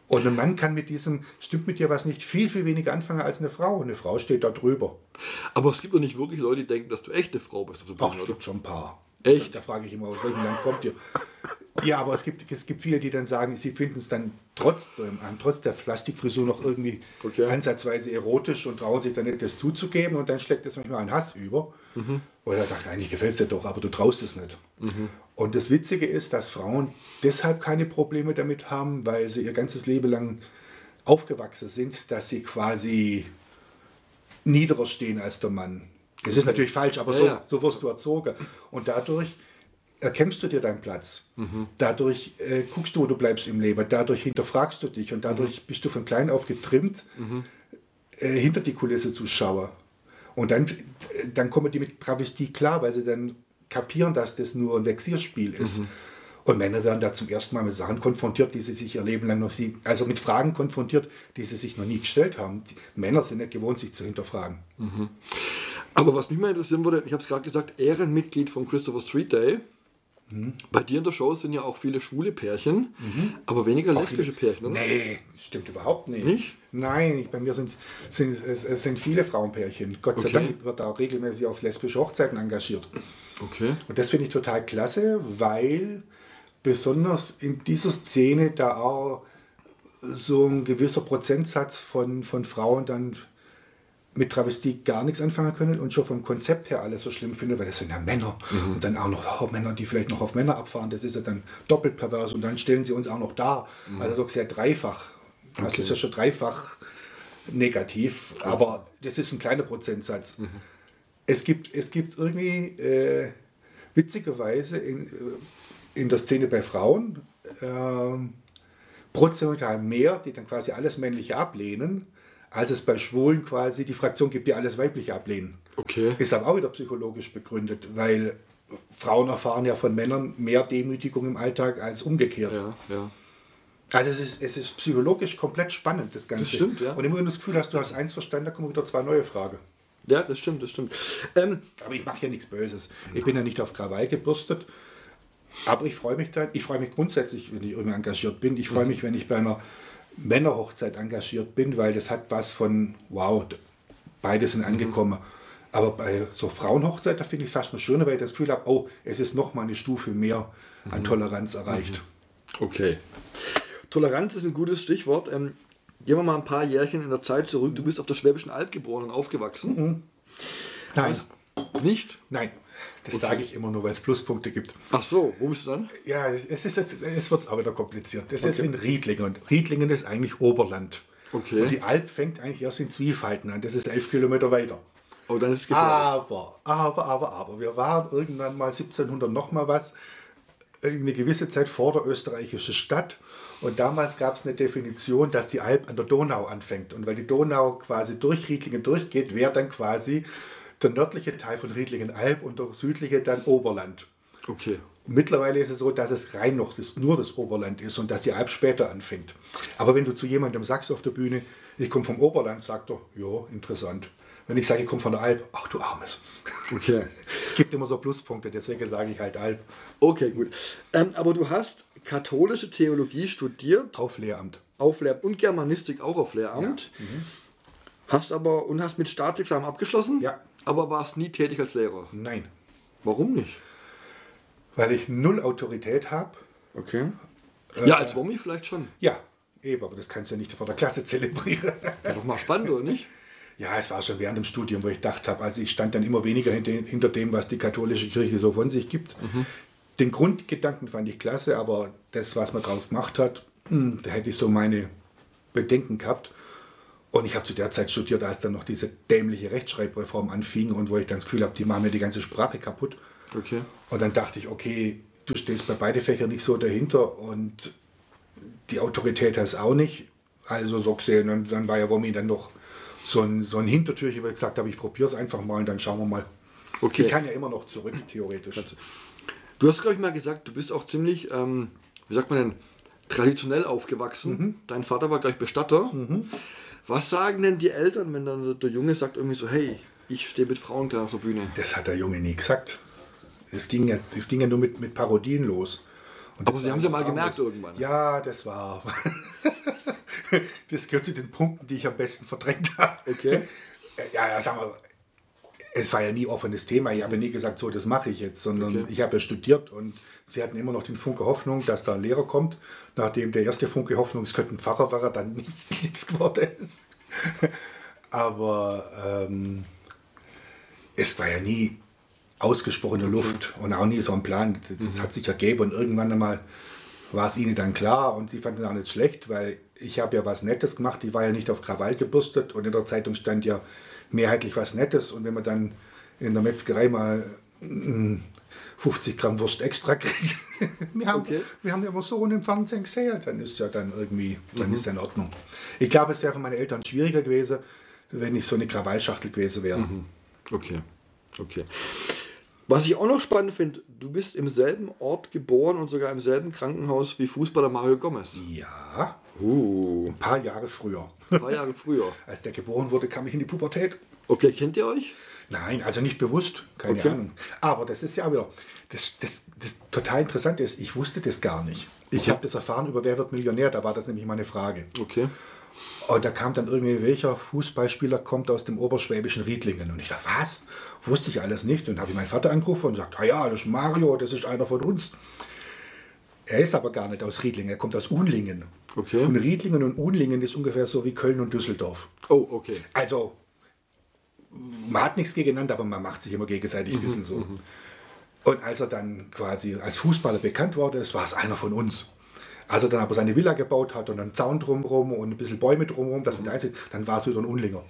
Und ein Mann kann mit diesem, stimmt mit dir was nicht, viel, viel weniger anfangen als eine Frau. Eine Frau steht da drüber. Aber es gibt doch nicht wirklich Leute, die denken, dass du echte Frau bist der Ach, es gibt schon ein paar. Echt? Da frage ich immer, aus welchem Land kommt ihr? Ja, aber es gibt, es gibt viele, die dann sagen, sie finden es dann trotz, ähm, trotz der Plastikfrisur noch irgendwie Okay. ansatzweise erotisch und trauen sich dann nicht, das zuzugeben und dann schlägt das manchmal ein Hass über. Oder dachte, eigentlich gefällt es dir doch, aber du traust es nicht. Und das Witzige ist, dass Frauen deshalb keine Probleme damit haben, weil sie ihr ganzes Leben lang aufgewachsen sind, dass sie quasi niederer stehen als der Mann. Das ist natürlich falsch, aber Ja, so, ja. so wirst du erzogen. Und dadurch erkämpfst du dir deinen Platz. Dadurch äh, guckst du, wo du bleibst im Leben. Dadurch hinterfragst du dich und dadurch bist du von klein auf getrimmt, äh, hinter die Kulisse zu schauen. Und dann, dann kommen die mit Travestie klar, weil sie dann kapieren, dass das nur ein Vexierspiel ist. Und Männer werden da zum ersten Mal mit Sachen konfrontiert, die sie sich ihr Leben lang noch sie, also mit Fragen konfrontiert, die sie sich noch nie gestellt haben. Die Männer sind nicht gewohnt, sich zu hinterfragen. Aber was mich mal interessieren würde, ich habe es gerade gesagt, Ehrenmitglied von Christopher Street Day. Bei dir in der Show sind ja auch viele schwule Pärchen, aber weniger lesbische Pärchen, oder? Nee, das stimmt überhaupt nicht. Nicht? Nein, bei mir sind, sind, sind viele Frauenpärchen. Gott sei Okay. Dank wird auch regelmäßig auf lesbische Hochzeiten engagiert. Okay. Und das finde ich total klasse, weil besonders in dieser Szene da auch so ein gewisser Prozentsatz von, von Frauen dann mit Travestie gar nichts anfangen können und schon vom Konzept her alles so schlimm finden, weil das sind ja Männer mhm. und dann auch noch oh, Männer, die vielleicht noch auf Männer abfahren, das ist ja dann doppelt pervers und dann stellen sie uns auch noch da. Mhm. Also so sehr dreifach. Okay. Das ist ja schon dreifach negativ, aber das ist ein kleiner Prozentsatz. Mhm. Es, gibt, es gibt irgendwie äh, witzigerweise in, äh, in der Szene bei Frauen äh, prozentual mehr, die dann quasi alles Männliche ablehnen, als es bei Schwulen quasi die Fraktion gibt, die alles Weibliche ablehnen. Okay. Ist aber auch wieder psychologisch begründet, weil Frauen erfahren ja von Männern mehr Demütigung im Alltag als umgekehrt. Ja, ja. Also es ist, es ist psychologisch komplett spannend, das Ganze. Das stimmt, ja. Und immer wenn du das Gefühl hast, du hast eins verstanden, da kommen wieder zwei neue Fragen. Ja, das stimmt, das stimmt. Ähm, aber ich mache ja nichts Böses. Ich bin ja nicht auf Krawall gebürstet. Aber ich freue mich dann, ich freue mich grundsätzlich, wenn ich irgendwie engagiert bin. Ich freue mhm. mich, wenn ich bei einer Männerhochzeit engagiert bin, weil das hat was von, wow, beide sind mhm. angekommen. Mhm. Aber bei so Frauenhochzeit, da finde ich es fast noch schöner, weil ich das Gefühl habe, oh, es ist noch mal eine Stufe mehr an mhm. Toleranz erreicht. Mhm. Okay. Toleranz ist ein gutes Stichwort. Ähm, gehen wir mal ein paar Jährchen in der Zeit zurück. Du bist auf der Schwäbischen Alb geboren und aufgewachsen. Mhm. Nein. Was? Nicht? Nein. Das okay. sage ich immer nur, weil es Pluspunkte gibt. Ach so, wo bist du dann? Ja, es, ist jetzt, es wird aber wieder kompliziert. Das okay. ist in Riedlingen und Riedlingen ist eigentlich Oberland. Okay. Und die Alp fängt eigentlich erst in Zwiefalten an. Das ist elf Kilometer weiter. Oh, dann ist es gefährlich. Aber, aber, aber, aber. Wir waren irgendwann mal 1700 noch mal was, eine gewisse Zeit vor der österreichischen Stadt. Und damals gab es eine Definition, dass die Alp an der Donau anfängt. Und weil die Donau quasi durch Riedlingen durchgeht, wäre dann quasi der nördliche Teil von Riedlingen-Alb und der südliche dann Oberland. Okay. mittlerweile ist es so, dass es rein noch das, nur das Oberland ist und dass die Alp später anfängt. Aber wenn du zu jemandem sagst auf der Bühne, ich komme vom Oberland, sagt er, ja, interessant. Wenn ich sage, ich komme von der Alp, ach du Armes. Okay. [laughs] es gibt immer so Pluspunkte, deswegen sage ich halt Alp. Okay, gut. Ähm, aber du hast katholische Theologie studiert. Auf Lehramt. Auf Lehramt und Germanistik auch auf Lehramt. Ja. Mhm. Hast aber und hast mit Staatsexamen abgeschlossen? Ja. Aber warst nie tätig als Lehrer? Nein. Warum nicht? Weil ich null Autorität habe. Okay. Ja, als Wommi vielleicht schon. Ja, eben, aber das kannst du ja nicht vor der Klasse zelebrieren. War doch mal spannend, oder nicht? [laughs] Ja, es war schon während dem Studium, wo ich gedacht habe, also ich stand dann immer weniger hinter, dem, was die katholische Kirche so von sich gibt. Mhm. Den Grundgedanken fand ich klasse, aber das, was man daraus gemacht hat, hm, da hätte ich so meine Bedenken gehabt. Und ich habe zu der Zeit studiert, als dann noch diese dämliche Rechtschreibreform anfing und wo ich dann das Gefühl habe, die machen mir die ganze Sprache kaputt. Okay. Und dann dachte ich, okay, du stehst bei beiden Fächern nicht so dahinter und die Autorität hast auch nicht. Also so gesehen, und dann war ja Womi dann noch so ein, so ein Hintertürchen, wo ich gesagt habe, ich probiere es einfach mal und dann schauen wir mal. Okay. Ich kann ja immer noch zurück, theoretisch. Du hast, glaube ich, mal gesagt, du bist auch ziemlich, ähm, wie sagt man denn, traditionell aufgewachsen. Mhm. Dein Vater war gleich Bestatter. Mhm. Was sagen denn die Eltern, wenn dann der Junge sagt irgendwie so, hey, ich stehe mit Frauen auf der Bühne? Das hat der Junge nie gesagt. Es ging ja, es ging ja nur mit, mit Parodien los. Und Aber Sie haben es ja mal gemerkt irgendwann. Ja, das war. [laughs] das gehört zu den Punkten, die ich am besten verdrängt habe. Okay. Ja, ja, sagen wir, es war ja nie offenes Thema. Ich habe nie gesagt, so, das mache ich jetzt, sondern okay. ich habe ja studiert und sie hatten immer noch den Funke Hoffnung, dass da ein Lehrer kommt. Nachdem der erste Funke Hoffnung, es könnte ein Pfarrer war, dann [laughs] nichts, nichts geworden ist. Aber ähm, es war ja nie ausgesprochene Luft und auch nie so ein Plan. Das mhm. hat sich ergeben und irgendwann einmal war es ihnen dann klar und sie fanden es auch nicht schlecht, weil ich habe ja was Nettes gemacht. Die war ja nicht auf Krawall gebürstet und in der Zeitung stand ja mehrheitlich was Nettes und wenn man dann in der Metzgerei mal 50 Gramm Wurst extra kriegt. [laughs] wir, haben, okay. wir haben ja immer so im Fernsehen gesehen, dann ist ja dann irgendwie, dann mhm. ist ja in Ordnung. Ich glaube, es wäre für meine Eltern schwieriger gewesen, wenn ich so eine Krawallschachtel gewesen wäre. Mhm. Okay, okay. Was ich auch noch spannend finde, du bist im selben Ort geboren und sogar im selben Krankenhaus wie Fußballer Mario Gomez. Ja. Uh. Ein paar Jahre früher. Ein paar Jahre früher. [laughs] Als der geboren wurde, kam ich in die Pubertät. Okay, kennt ihr euch? Nein, also nicht bewusst, keine okay. Ahnung. Aber das ist ja wieder, das, das, das total interessant ist, ich wusste das gar nicht. Ich okay. habe das erfahren über Wer wird Millionär, da war das nämlich meine Frage. Okay. Und da kam dann irgendwie, welcher Fußballspieler kommt aus dem oberschwäbischen Riedlingen? Und ich dachte, was? Wusste ich alles nicht. Und habe ich meinen Vater angerufen und gesagt, ah ja, das ist Mario, das ist einer von uns. Er ist aber gar nicht aus Riedlingen, er kommt aus Unlingen. Okay. Und Riedlingen und Unlingen ist ungefähr so wie Köln und Düsseldorf. Oh, okay. Also, man hat nichts gegeneinander, aber man macht sich immer gegenseitig ein bisschen so. Und als er dann quasi als Fußballer bekannt wurde, war es einer von uns. Als er dann aber seine Villa gebaut hat und einen Zaun drumherum und ein bisschen Bäume drumherum, dass man da einzieht, dann war es wieder ein Unlinger.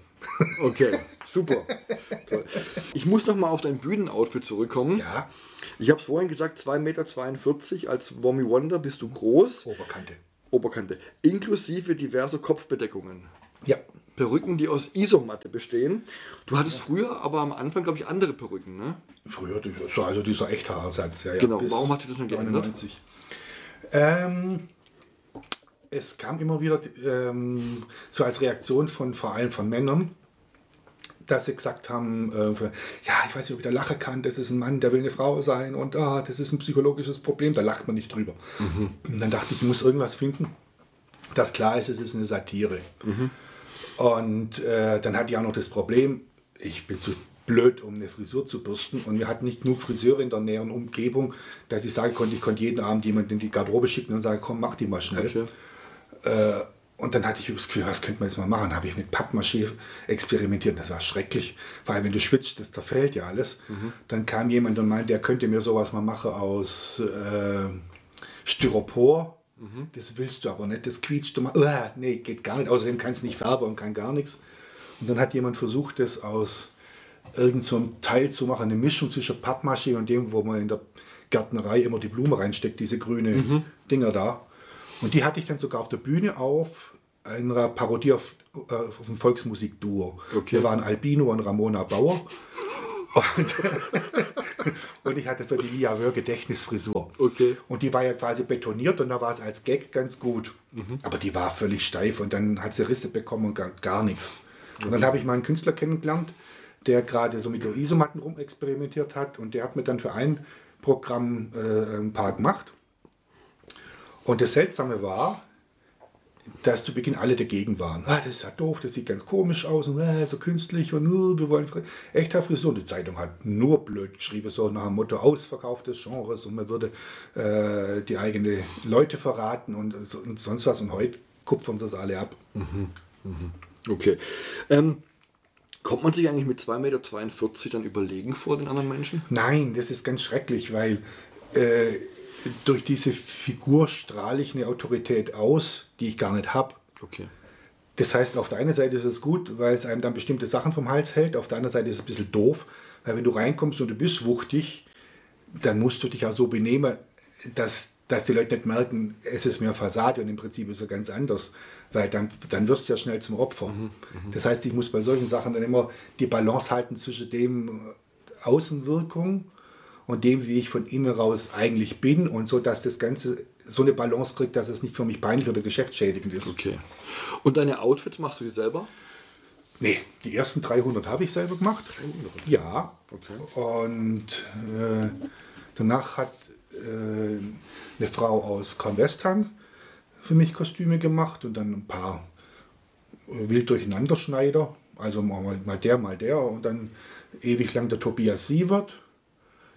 Okay, super. Toll. Ich muss noch mal auf dein Bühnenoutfit zurückkommen. Ja, Ich habe es vorhin gesagt, 2,42 Meter als Wommy Wonder bist du groß, Oberkante. Oberkante, inklusive diverser Kopfbedeckungen. Ja, Perücken, die aus Isomatte bestehen. Du hattest früher aber am Anfang, glaube ich, andere Perücken, ne? früher, also dieser Echthaarersatz. Ja, ja, Genau, warum hat sich das denn geändert? 99. Ähm, es kam immer wieder ähm, so als Reaktion von vor allem von Männern, dass sie gesagt haben, äh, ja, ich weiß nicht, ob ich da lachen kann, das ist ein Mann, der will eine Frau sein und ah, das ist ein psychologisches Problem, da lacht man nicht drüber. Und dann dachte ich, ich muss irgendwas finden, das klar ist, es ist eine Satire. Und äh, dann hatte ich auch noch das Problem, ich bin zu blöd, um eine Frisur zu bürsten. Und wir hatten nicht genug Friseure in der näheren Umgebung, dass ich sagen konnte, ich konnte jeden Abend jemanden in die Garderobe schicken und sagen, komm, mach die mal schnell. Okay. Äh, und dann hatte ich das Gefühl, was könnte man jetzt mal machen? Habe ich mit Pappmaché experimentiert. Das war schrecklich, weil wenn du schwitzt, das zerfällt ja alles. Dann kam jemand und meinte, er könnte mir sowas mal machen aus äh, Styropor. Das willst du aber nicht, das quietscht du mal. Uah, nee, geht gar nicht. Außerdem kann es nicht färben und kann gar nichts. Und dann hat jemand versucht, das aus irgend so Teil zu machen, eine Mischung zwischen Pappmaché und dem, wo man in der Gärtnerei immer die Blume reinsteckt, diese grüne Dinger da. Und die hatte ich dann sogar auf der Bühne auf einer Parodie auf, äh, auf ein Volksmusikduo. Okay. Wir waren Albino und Ramona Bauer. Und, [laughs] und ich hatte so die Lia Wör Gedächtnisfrisur. Okay. Und die war ja quasi betoniert und da war es als Gag ganz gut. Mhm. Aber die war völlig steif und dann hat sie Risse bekommen und gar, gar nichts. Und dann habe ich mal einen Künstler kennengelernt, der gerade so mit so Isomatten rumexperimentiert hat und der hat mir dann für ein Programm äh, ein paar gemacht. Und das Seltsame war, dass zu Beginn alle dagegen waren. Ah, das ist ja doof, das sieht ganz komisch aus und äh, so künstlich und uh, wir wollen echter Frisur. Und die Zeitung hat nur blöd geschrieben, so nach dem Motto Ausverkauf des Genres und man würde äh, die eigene Leute verraten und, so- und sonst was. Und heute kupfern sie es alle ab. Okay. Ähm, kommt man sich eigentlich mit 2,42 Meter dann überlegen vor den anderen Menschen? Nein, das ist ganz schrecklich, weil äh, durch diese Figur strahle ich eine Autorität aus, die ich gar nicht habe. Okay. Das heißt, auf der einen Seite ist es gut, weil es einem dann bestimmte Sachen vom Hals hält, auf der anderen Seite ist es ein bisschen doof, weil wenn du reinkommst und du bist wuchtig, dann musst du dich auch so benehmen, dass, dass die Leute nicht merken, es ist mehr Fassade und im Prinzip ist es ganz anders, weil dann, dann wirst du ja schnell zum Opfer. Das heißt, ich muss bei solchen Sachen dann immer die Balance halten zwischen dem äh, Außenwirkung und dem, wie ich von innen raus eigentlich bin und so, dass das Ganze so eine Balance kriegt, dass es nicht für mich peinlich oder geschäftsschädigend ist. Okay. Und deine Outfits machst du die selber? Nee, die ersten 300 habe ich selber gemacht. Ja. Okay. Und äh, danach hat äh, eine Frau aus Kornwestheim für mich Kostüme gemacht und dann ein paar äh, wild durcheinanderschneider. Also mal, mal der, mal der. Und dann ewig lang der Tobias Sievert.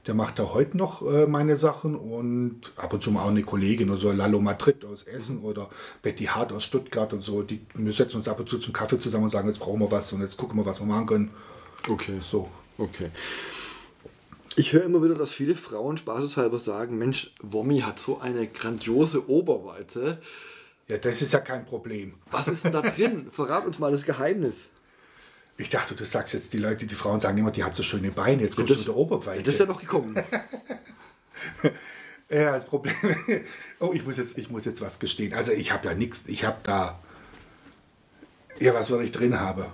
Der macht da heute noch äh, meine Sachen und ab und zu mal auch eine Kollegin oder so, Lalo Madrid aus Essen oder Betty Hart aus Stuttgart und so. Die, wir setzen uns ab und zu zum Kaffee zusammen und sagen, jetzt brauchen wir was und jetzt gucken wir, was wir machen können. Okay. So. Okay. Ich höre immer wieder, dass viele Frauen spaßeshalber sagen, Mensch, Wommi hat so eine grandiose Oberweite. Ja, das ist ja kein Problem. Was ist denn da drin? [laughs] Verrat uns mal das Geheimnis. Ich dachte, du sagst jetzt, die Leute, die Frauen sagen immer, die hat so schöne Beine, jetzt kommst du mit der Oberweite. Das ist ja noch gekommen. [laughs] Ja, das Problem. [laughs] Oh, ich muss jetzt, ich muss jetzt was gestehen. Also ich habe ja nichts, ich habe da. Ja, was soll ich drin habe?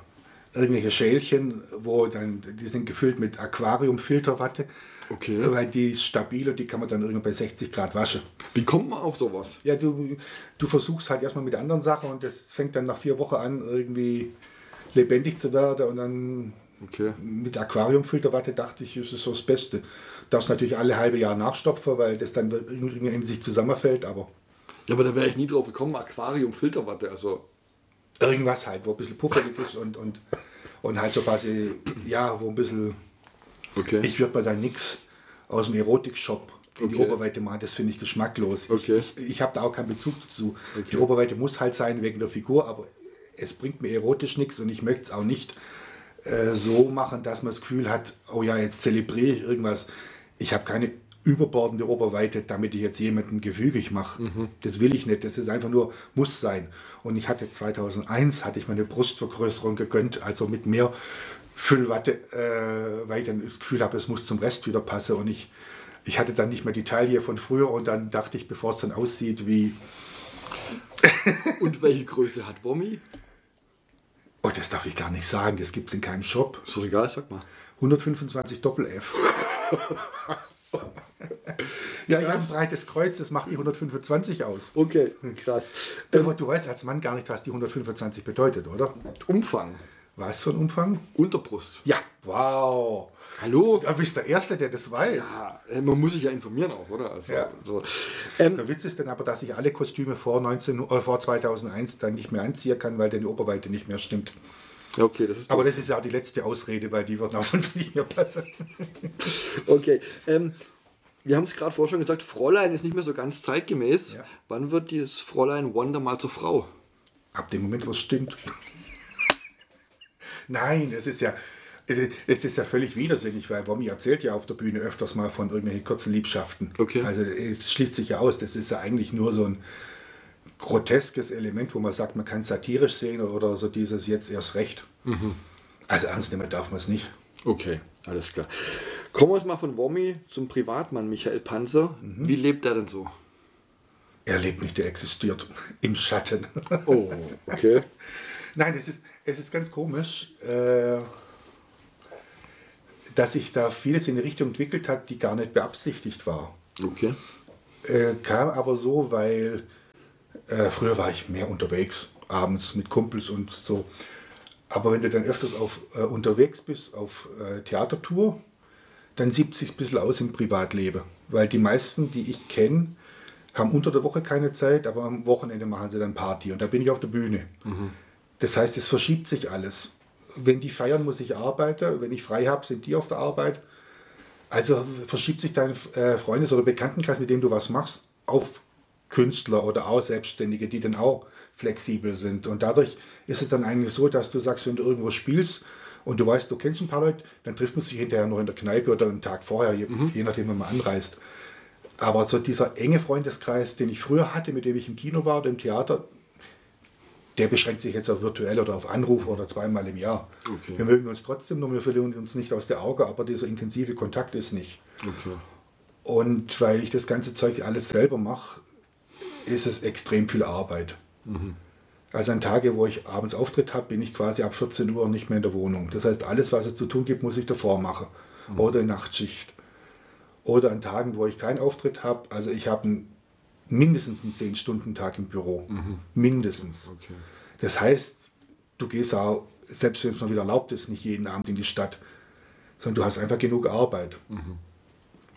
Irgendwelche Schälchen, wo dann, die sind gefüllt mit Aquariumfilterwatte. Okay. Weil die ist stabil und die kann man dann irgendwie bei 60 Grad waschen. Wie kommt man auf sowas? Ja, du, du versuchst halt erstmal mit anderen Sachen und das fängt dann nach vier Wochen an, irgendwie lebendig zu werden und dann Okay. mit Aquariumfilterwatte dachte ich, ist es so das Beste. Darfst natürlich alle halbe Jahr nachstopfen, weil das dann irgendwie in sich zusammenfällt, aber Ja, aber da wäre ich nie drauf gekommen. Aquarium, Filterwatte. Also, irgendwas halt, wo ein bisschen puffelig ist und, und, und halt so quasi, ja, wo ein bisschen, okay. ich würde mir da nichts aus dem Erotikshop in die Okay. Oberweite machen, das finde ich geschmacklos. Okay. Ich, ich, ich habe da auch keinen Bezug dazu. Okay. Die Oberweite muss halt sein wegen der Figur, aber es bringt mir erotisch nichts und ich möchte es auch nicht äh, so machen, dass man das Gefühl hat, oh ja, jetzt zelebriere ich irgendwas. Ich habe keine überbordende Oberweite, damit ich jetzt jemanden gefügig mache. Mhm. Das will ich nicht. Das ist einfach nur, muss sein. Und ich hatte 2001, hatte ich mir eine Brustvergrößerung gegönnt, also mit mehr Füllwatte, äh, weil ich dann das Gefühl habe, es muss zum Rest wieder passen. Und ich, ich hatte dann nicht mehr die Taille von früher und dann dachte ich, bevor es dann aussieht wie, Und welche Größe hat Wommi? Oh, das darf ich gar nicht sagen, das gibt es in keinem Shop. Ist doch egal, sag mal. 125 Doppel-F. [laughs] ja, ich habe ein breites Kreuz, das macht die 125 aus. Okay, krass. Aber du weißt als Mann gar nicht, was die 125 bedeutet, oder? Umfang. Was für ein Umfang? Unterbrust. Ja, wow. Hallo? Du bist der Erste, der das weiß. Ja, äh, man muss sich ja informieren auch, oder? Also, Ja. So. Ähm, Der Witz ist dann aber, dass ich alle Kostüme vor, 19, äh, vor 2001 dann nicht mehr anziehen kann, weil dann die Oberweite nicht mehr stimmt. ja, okay, das ist Aber das ist ja auch die letzte Ausrede, weil die wird auch sonst nicht mehr passen. [laughs] Okay. Ähm, wir haben es gerade vorher schon gesagt, Fräulein ist nicht mehr so ganz zeitgemäß. Ja. Wann wird dieses Fräulein Wonder mal zur Frau? Ab dem Moment, wo es stimmt. [laughs] Nein, es ist ja, es ist- ja völlig widersinnig, weil Romy erzählt ja auf der Bühne öfters mal von irgendwelchen kurzen Liebschaften. Okay. Also es schließt sich ja aus, das ist ja eigentlich nur so ein groteskes Element, wo man sagt, man kann satirisch sehen oder so dieses jetzt erst recht. Also ernst nehmen darf man es nicht. Okay, alles klar. Kommen wir jetzt mal von Wommi zum Privatmann Michael Panzer. Wie lebt er denn so? Er lebt nicht, er existiert im Schatten. Oh, okay. [laughs] Nein, es ist, es ist ganz komisch, äh, dass sich da vieles in eine Richtung entwickelt hat, die gar nicht beabsichtigt war. Okay. Äh, kam aber so, weil äh, früher war ich mehr unterwegs, abends mit Kumpels und so. Aber wenn du dann öfters auf, äh, unterwegs bist, auf äh, Theatertour, dann sieht sich ein bisschen aus im Privatleben. Weil die meisten, die ich kenne, haben unter der Woche keine Zeit, aber am Wochenende machen sie dann Party und da bin ich auf der Bühne. Das heißt, es verschiebt sich alles. Wenn die feiern, muss ich arbeiten. Wenn ich frei habe, sind die auf der Arbeit. Also verschiebt sich dein äh, Freundes- oder Bekanntenkreis, mit dem du was machst, auf Künstler oder auch Selbstständige, die dann auch flexibel sind. Und dadurch ist es dann eigentlich so, dass du sagst, wenn du irgendwo spielst und du weißt, du kennst ein paar Leute, dann trifft man sich hinterher noch in der Kneipe oder einen Tag vorher, je, je nachdem, wenn man anreist. Aber so dieser enge Freundeskreis, den ich früher hatte, mit dem ich im Kino war oder im Theater, der beschränkt sich jetzt auf virtuell oder auf Anruf oder zweimal im Jahr. Okay. Wir mögen uns trotzdem, nur wir verlieren uns nicht aus der Auge, aber dieser intensive Kontakt ist nicht. Okay. Und weil ich das ganze Zeug alles selber mache, ist es extrem viel Arbeit. Also an Tage, wo ich abends Auftritt habe, bin ich quasi ab 14 Uhr nicht mehr in der Wohnung. Das heißt, alles, was es zu tun gibt, muss ich davor machen. Oder in Nachtschicht. Oder an Tagen, wo ich keinen Auftritt habe. Also ich habe einen, mindestens einen 10-Stunden-Tag im Büro. Mindestens. Okay. Das heißt, du gehst auch, selbst wenn es mal wieder erlaubt ist, nicht jeden Abend in die Stadt, sondern du hast einfach genug Arbeit.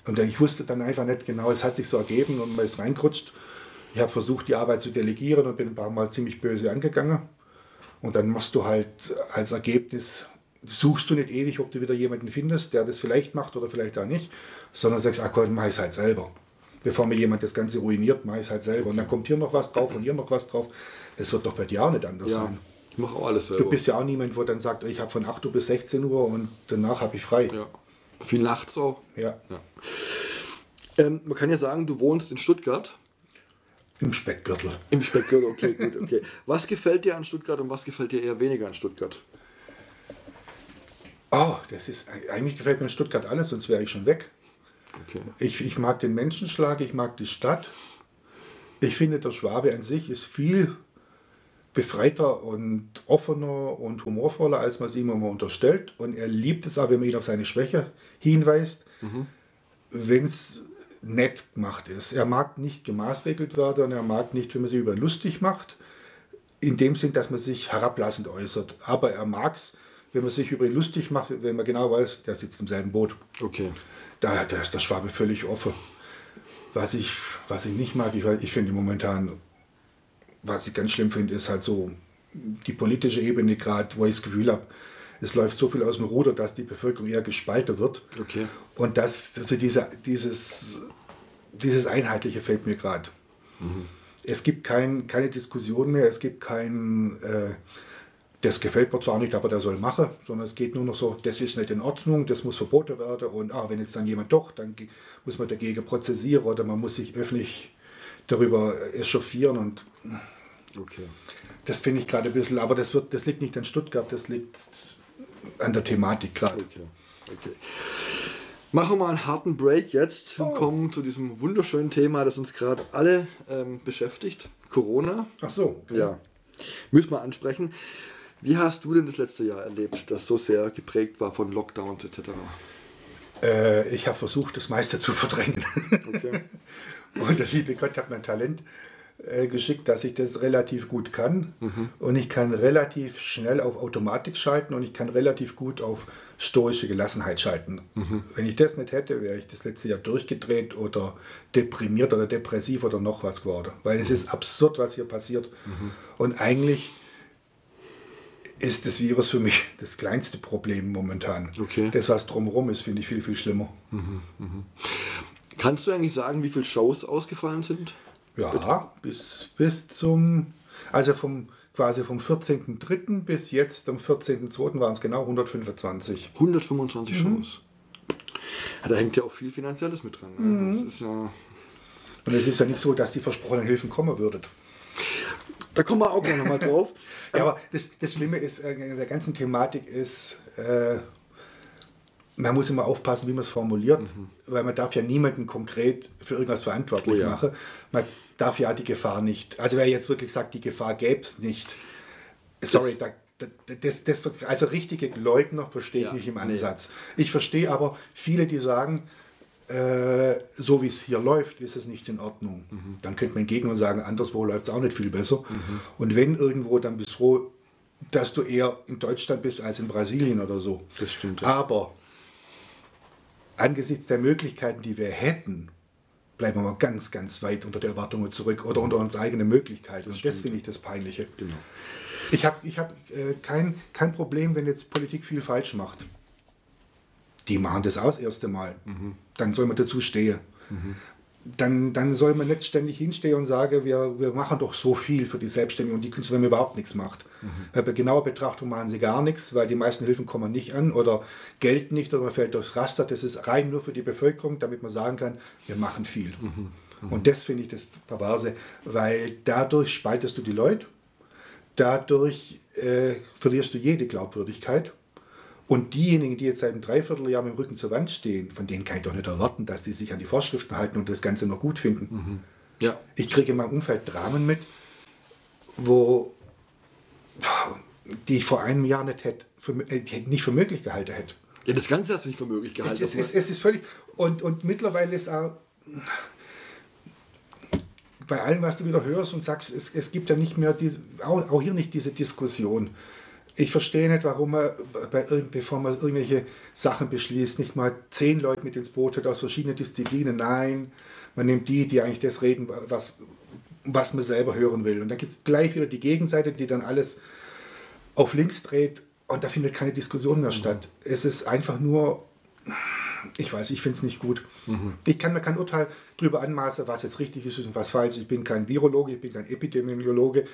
Und ich wusste dann einfach nicht genau, es hat sich so ergeben und man ist reingerutscht. Ich habe versucht, die Arbeit zu delegieren und bin ein paar Mal ziemlich böse angegangen. Und dann machst du halt als Ergebnis, suchst du nicht ewig, ob du wieder jemanden findest, der das vielleicht macht oder vielleicht auch nicht, sondern sagst, ach Gott, mach ich es halt selber. Bevor mir jemand das Ganze ruiniert, mach ich es halt selber. Und dann kommt hier noch was drauf und hier noch was drauf. Das wird doch bei dir auch nicht anders Ja, sein. ich mache auch alles selber. Du bist ja auch niemand, wo dann sagt, ich habe von 8 Uhr bis 16 Uhr und danach habe ich frei. ja. Viel nachts auch. Ja. Ja. Ähm, man kann ja sagen, du wohnst in Stuttgart. Im Speckgürtel. Im Speckgürtel, okay, gut, okay. Was gefällt dir an Stuttgart und was gefällt dir eher weniger an Stuttgart? Oh, das ist, eigentlich gefällt mir in Stuttgart alles, sonst wäre ich schon weg. Okay. Ich, ich mag den Menschenschlag, ich mag die Stadt. Ich finde, der Schwabe an sich ist viel befreiter und offener und humorvoller, als man es ihm immer unterstellt. Und er liebt es auch, wenn man ihn auf seine Schwäche hinweist, wenn es nett gemacht ist. Er mag nicht gemaßregelt werden und er mag nicht, wenn man sich über lustig macht, in dem Sinn, dass man sich herablassend äußert. Aber er mag es, wenn man sich über ihn lustig macht, wenn man genau weiß, der sitzt im selben Boot. Okay. Da, da ist der Schwabe völlig offen. Was ich, was ich nicht mag, ich, ich finde momentan, was ich ganz schlimm finde, ist halt so die politische Ebene gerade, wo ich das Gefühl habe, es läuft so viel aus dem Ruder, dass die Bevölkerung eher gespalten wird. Okay. Und dass also diese, dieses dieses Einheitliche fehlt mir gerade. Mhm. Es gibt kein, keine Diskussion mehr, es gibt kein, äh, das gefällt mir zwar nicht, aber der soll machen, sondern es geht nur noch so, das ist nicht in Ordnung, das muss verboten werden und ah, wenn jetzt dann jemand doch, dann muss man dagegen prozessieren oder man muss sich öffentlich darüber echauffieren und okay. das finde ich gerade ein bisschen, aber das, wird, das liegt nicht an Stuttgart, das liegt an der Thematik gerade. Okay. okay. Machen wir mal einen harten Break jetzt und oh. kommen zu diesem wunderschönen Thema, das uns gerade alle ähm, beschäftigt. Corona. Ach so. Okay. Ja. Müssen wir ansprechen. Wie hast du denn das letzte Jahr erlebt, das so sehr geprägt war von Lockdowns etc.? Äh, ich habe versucht, das meiste zu verdrängen. Okay. [laughs] und der liebe Gott hat mein Talent äh, geschickt, dass ich das relativ gut kann. Mhm. Und ich kann relativ schnell auf Automatik schalten und ich kann relativ gut auf stoische Gelassenheit schalten. Mhm. Wenn ich das nicht hätte, wäre ich das letzte Jahr durchgedreht oder deprimiert oder depressiv oder noch was geworden. Weil mhm. es ist absurd, was hier passiert. Mhm. Und eigentlich ist das Virus für mich [laughs] das kleinste Problem momentan. Okay. Das, was drumherum ist, finde ich viel, viel schlimmer. Mhm, mhm. Kannst du eigentlich sagen, wie viele Shows ausgefallen sind? Ja, bis, bis zum, also vom quasi vom 14.03. bis jetzt am 14.02. waren es genau 125. 125 mhm. Shows. Ja, da hängt ja auch viel Finanzielles mit dran. Mhm. Ja Und es ist ja nicht so, dass die versprochenen Hilfen kommen würden. Da kommen wir auch noch mal drauf. [laughs] ja, aber das, das Schlimme ist, äh, in der ganzen Thematik ist, äh, man muss immer aufpassen, wie man es formuliert, mhm. weil man darf ja niemanden konkret für irgendwas verantwortlich oh ja. machen. Man darf ja die Gefahr nicht, also wer jetzt wirklich sagt, die Gefahr gäbe es nicht, sorry, da, das, das, also richtige Leugner verstehe ich ja, nicht im Ansatz. Nee. Ich verstehe aber viele, die sagen, äh, so wie es hier läuft, ist es nicht in Ordnung. Mhm. Dann könnte man entgegen und sagen, anderswo läuft es auch nicht viel besser. Mhm. Und wenn irgendwo, dann bist du froh, dass du eher in Deutschland bist als in Brasilien oder so. Das stimmt. Ja. Aber angesichts der Möglichkeiten, die wir hätten, bleiben wir mal ganz, ganz weit unter der Erwartungen zurück oder unter unsere eigenen Möglichkeiten. Das und das finde ich das Peinliche. Genau. Ich habe ich hab, äh, kein, kein Problem, wenn jetzt Politik viel falsch macht die machen das auch das erste Mal. Mhm. Dann soll man dazu stehen. Mhm. Dann, dann soll man nicht ständig hinstehen und sagen, wir, wir machen doch so viel für die Selbstständigen und die Künstler, wenn man überhaupt nichts macht. Mhm. Bei genauer Betrachtung machen sie gar nichts, weil die meisten Hilfen kommen nicht an oder gelten nicht oder man fällt durchs Raster. Das ist rein nur für die Bevölkerung, damit man sagen kann, wir machen viel. Mhm. Und das finde ich das Perverse, weil dadurch spaltest du die Leute, dadurch äh, verlierst du jede Glaubwürdigkeit und diejenigen, die jetzt seit einem Dreivierteljahr mit dem Rücken zur Wand stehen, von denen kann ich doch nicht erwarten, dass sie sich an die Vorschriften halten und das Ganze noch gut finden. Mhm. Ja. Ich kriege in meinem Umfeld Dramen mit, wo die ich vor einem Jahr nicht, hätte, für, äh, nicht für möglich gehalten hätte. Ja, das Ganze hat sich nicht für möglich gehalten. Es, es, es, ist völlig. Und, und mittlerweile ist auch bei allem, was du wieder hörst und sagst, es, es gibt ja nicht mehr diese, auch, auch hier nicht diese Diskussion ich verstehe nicht, warum man, bevor man irgendwelche Sachen beschließt, nicht mal zehn Leute mit ins Boot hat aus verschiedenen Disziplinen. Nein, man nimmt die, die eigentlich das reden, was, was man selber hören will. Und dann gibt es gleich wieder die Gegenseite, die dann alles auf links dreht und da findet keine Diskussion mehr mhm. statt. Es ist einfach nur, ich weiß, ich finde es nicht gut. Mhm. Ich kann mir kein Urteil darüber anmaßen, was jetzt richtig ist und was falsch. Ich bin kein Virologe, ich bin kein Epidemiologe.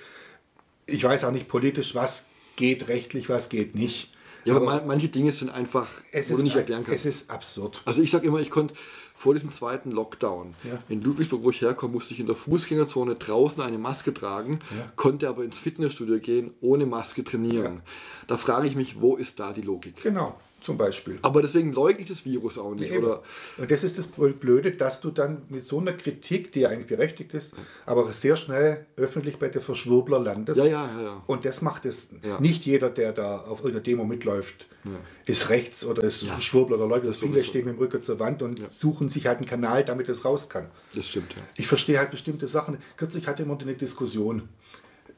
Ich weiß auch nicht politisch, was geht rechtlich, was geht nicht. Ja, aber, aber manche Dinge sind einfach, es wo du nicht erklären kannst. Es ist absurd. Also ich sage immer, ich konnte vor diesem zweiten Lockdown ja. in Ludwigsburg, wo ich herkomme, musste ich in der Fußgängerzone draußen eine Maske tragen, ja. konnte aber ins Fitnessstudio gehen, ohne Maske trainieren. Ja. Da frage ich mich, wo ist da die Logik? Genau zum Beispiel. Aber deswegen leugne ich das Virus auch nicht. Oder? Und das ist das Blöde, dass du dann mit so einer Kritik, die ja eigentlich berechtigt ist, aber sehr schnell öffentlich bei der Verschwurbler landest. Ja, ja, ja, Und das macht es. Nicht jeder, der da auf irgendeiner Demo mitläuft, ist rechts oder ist ja. Schwurbler oder Leute. Viele stehen mit dem Rücken zur Wand und suchen sich halt einen Kanal, damit es raus kann. Das stimmt, ja. Ich verstehe halt bestimmte Sachen. Kürzlich hatte jemand eine Diskussion,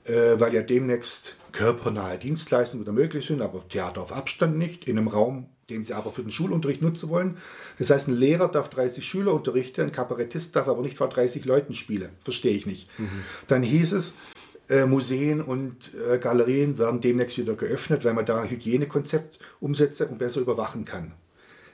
äh, weil ja demnächst körpernahe Dienstleistungen wieder möglich sind, aber Theater auf Abstand nicht, in einem Raum, den sie aber für den Schulunterricht nutzen wollen. Das heißt, ein Lehrer darf 30 Schüler unterrichten, ein Kabarettist darf aber nicht vor 30 Leuten spielen. Verstehe ich nicht. Mhm. Dann hieß es, äh, Museen und äh, Galerien werden demnächst wieder geöffnet, weil man da ein Hygienekonzept umsetze und besser überwachen kann.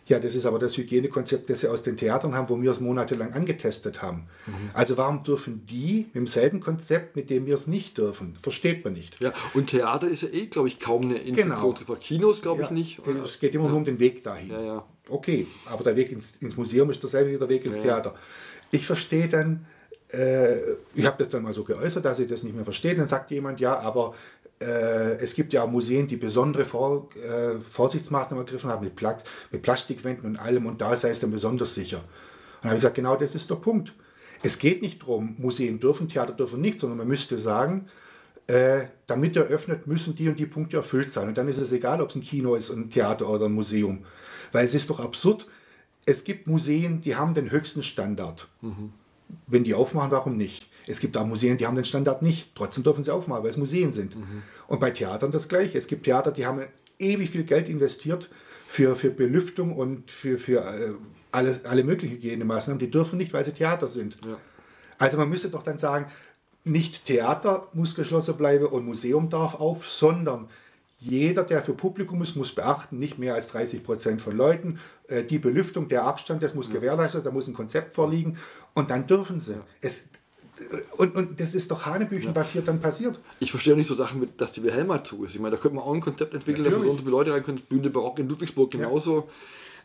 Ja, das ist aber das Hygienekonzept, das sie aus den Theatern haben, wo wir es monatelang angetestet haben. Mhm. Also warum dürfen die mit demselben Konzept, mit dem wir es nicht dürfen? Versteht man nicht. Ja, und Theater ist ja eh, glaube ich, kaum eine Infektion. Genau. Kinos, glaube ja, ich, nicht. Es geht immer ja. nur um den Weg dahin. Ja, ja. Okay, aber der Weg ins, ins Museum ist derselbe wie der Weg ins Theater. Ich verstehe dann, äh, ich habe das dann mal so geäußert, dass ich das nicht mehr verstehe. Dann sagt jemand, ja, aber es gibt ja Museen, die besondere Vor, äh, Vorsichtsmaßnahmen ergriffen haben, mit, Pla mit Plastikwänden und allem, und da sei es dann besonders sicher. Und dann habe ich gesagt, genau das ist der Punkt. Es geht nicht darum, Museen dürfen, Theater dürfen nicht, sondern man müsste sagen, äh, damit er öffnet, müssen die und die Punkte erfüllt sein. Und dann ist es egal, ob es ein Kino ist, ein Theater oder ein Museum. Weil es ist doch absurd, es gibt Museen, die haben den höchsten Standard. Mhm. Wenn die aufmachen, warum nicht? Es gibt auch Museen, die haben den Standard nicht. Trotzdem dürfen sie aufmachen, weil es Museen sind. Mhm. Und bei Theatern das Gleiche. Es gibt Theater, die haben ewig viel Geld investiert für, für Belüftung und für, für äh, alle, alle möglichen Hygienemaßnahmen. Die dürfen nicht, weil sie Theater sind. Ja. Also man müsste doch dann sagen, nicht Theater muss geschlossen bleiben und Museum darf auf, sondern jeder, der für Publikum ist, muss beachten, nicht mehr als 30 Prozent von Leuten. Äh, die Belüftung, der Abstand, das muss ja. gewährleistet, da muss ein Konzept vorliegen und dann dürfen sie. Es, und, und das ist doch Hanebüchen, ja. was hier dann passiert. Ich verstehe auch nicht so Sachen, mit, dass die Wilhelma zu ist. Ich meine, da könnte man auch ein Konzept entwickeln, dass so viele Leute rein können. Bühne Barock in Ludwigsburg genauso. Ja.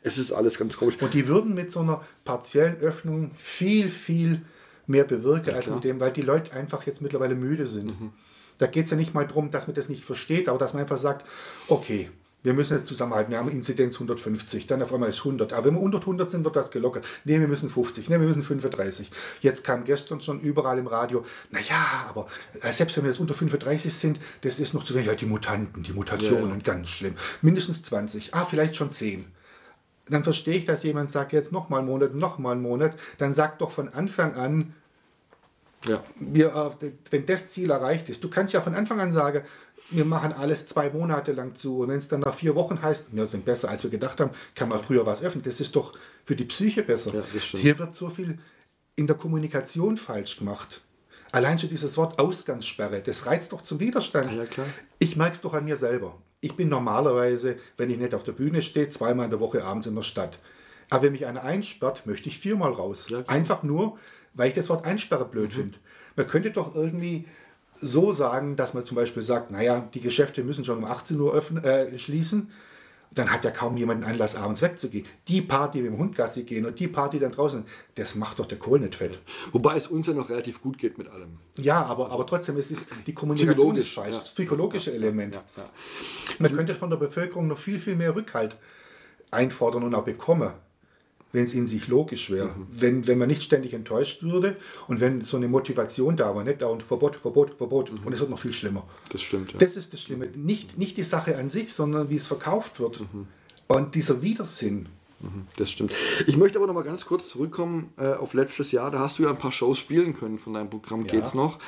Es ist alles ganz komisch. Und die würden mit so einer partiellen Öffnung viel, viel mehr bewirken, ja, als mit dem, weil die Leute einfach jetzt mittlerweile müde sind. Mhm. Da geht es ja nicht mal darum, dass man das nicht versteht, aber dass man einfach sagt, okay, wir müssen jetzt zusammenhalten. Wir haben Inzidenz 150, dann auf einmal ist 100. Aber wenn wir unter 100 sind, wird das gelockert. Nee, wir müssen 50, nee, wir müssen 35. Jetzt kam gestern schon überall im Radio, naja, aber äh, selbst wenn wir jetzt unter 35 sind, das ist noch zu wenig. Ja, die Mutanten, die Mutationen, ja, ja. ganz schlimm. Mindestens 20, ah, vielleicht schon 10. Dann verstehe ich, dass jemand sagt, jetzt nochmal einen Monat, nochmal einen Monat. Dann sagt doch von Anfang an, ja. wir, äh, wenn das Ziel erreicht ist, du kannst ja von Anfang an sagen, wir machen alles zwei Monate lang zu. Und wenn es dann nach vier Wochen heißt, wir sind besser als wir gedacht haben, kann man früher was öffnen. Das ist doch für die Psyche besser. Ja, Hier wird so viel in der Kommunikation falsch gemacht. Allein schon dieses Wort Ausgangssperre, das reizt doch zum Widerstand. Ja, ich merke es doch an mir selber. Ich bin normalerweise, wenn ich nicht auf der Bühne stehe, zweimal in der Woche abends in der Stadt. Aber wenn mich einer einsperrt, möchte ich viermal raus. Ja, Einfach nur, weil ich das Wort Einsperre blöd mhm. finde. Man könnte doch irgendwie so sagen, dass man zum Beispiel sagt, naja, die Geschäfte müssen schon um 18 Uhr öffnen, äh, schließen. Dann hat ja kaum jemand einen Anlass, abends wegzugehen. Die Party mit dem Hundgassi gehen und die Party dann draußen, das macht doch der Kohl nicht fett. Wobei es uns ja noch relativ gut geht mit allem. Ja, aber, aber trotzdem, es ist die Kommunikation ist falsch, ja. das psychologische Element. Ja, ja, Man könnte von der Bevölkerung noch viel, viel mehr Rückhalt einfordern und auch bekommen wenn es in sich logisch wäre. Mhm. Wenn, wenn man nicht ständig enttäuscht würde und wenn so eine Motivation da war, nicht dauernd Verbot, Verbot, Verbot. Mhm. Und es wird noch viel schlimmer. Das stimmt. Ja. Das ist das Schlimme. Nicht, nicht die Sache an sich, sondern wie es verkauft wird. Mhm. Und dieser Widersinn. Mhm. Das stimmt. Ich möchte aber noch mal ganz kurz zurückkommen äh, auf letztes Jahr. Da hast du ja ein paar Shows spielen können von deinem Programm ja. Geht's noch?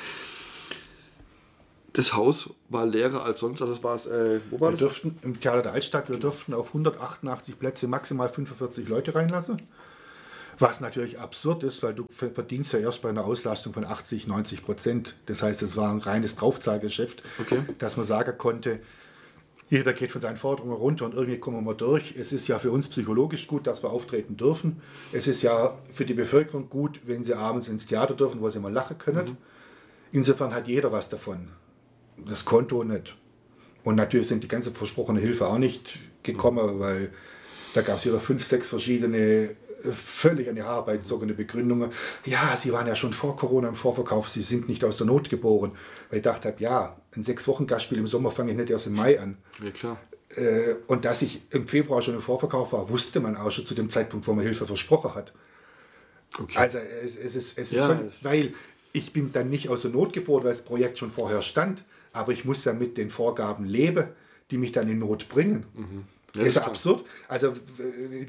Das Haus war leerer als sonst. Das war es. Äh, wo war wir das? Dürften, Im Theater der Altstadt, wir durften auf 188 Plätze maximal 45 Leute reinlassen. Was natürlich absurd ist, weil du verdienst ja erst bei einer Auslastung von 80, 90 Prozent. Das heißt, es war ein reines Draufzahlgeschäft, okay. dass man sagen konnte, jeder geht von seinen Forderungen runter und irgendwie kommen wir durch. Es ist ja für uns psychologisch gut, dass wir auftreten dürfen. Es ist ja für die Bevölkerung gut, wenn sie abends ins Theater dürfen, wo sie mal lachen können. Mhm. Insofern hat jeder was davon das Konto nicht. Und natürlich sind die ganze versprochene Hilfe auch nicht gekommen, weil da gab es wieder fünf, sechs verschiedene äh, völlig an die Haare gezogene Begründungen. Ja, Sie waren ja schon vor Corona im Vorverkauf, Sie sind nicht aus der Not geboren. Weil ich dachte, ja, ein sechs Wochen Gastspiel im Sommer fange ich nicht erst im Mai an. Ja, klar. Äh, und dass ich im Februar schon im Vorverkauf war, wusste man auch schon zu dem Zeitpunkt, wo man Hilfe versprochen hat. Okay. Also es, es ist, es ist ja, völlig, weil ich bin dann nicht aus der Not geboren, weil das Projekt schon vorher stand aber ich muss ja mit den Vorgaben leben, die mich dann in Not bringen. Mhm. Ja, das ist absurd. Also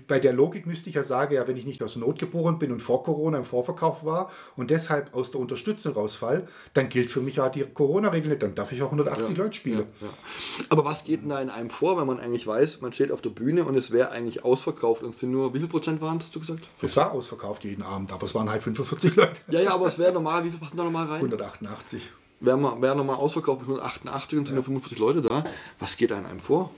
bei der Logik müsste ich ja sagen, ja, wenn ich nicht aus Not geboren bin und vor Corona im Vorverkauf war und deshalb aus der Unterstützung rausfall, dann gilt für mich ja die Corona-Regel nicht. Dann darf ich auch 180 ja, Leute spielen. Ja, Aber was geht denn da in einem vor, wenn man eigentlich weiß, man steht auf der Bühne und es wäre eigentlich ausverkauft und es sind nur, wie viel Prozent waren hast du gesagt? Es war ausverkauft jeden Abend, aber es waren halt 45 [laughs] Leute. Ja, ja, aber es wäre normal, wie viel passen da nochmal rein? 188 wäre wär nochmal ausverkauft mit 188 und sind ja. 45 Leute da. Was geht einem vor?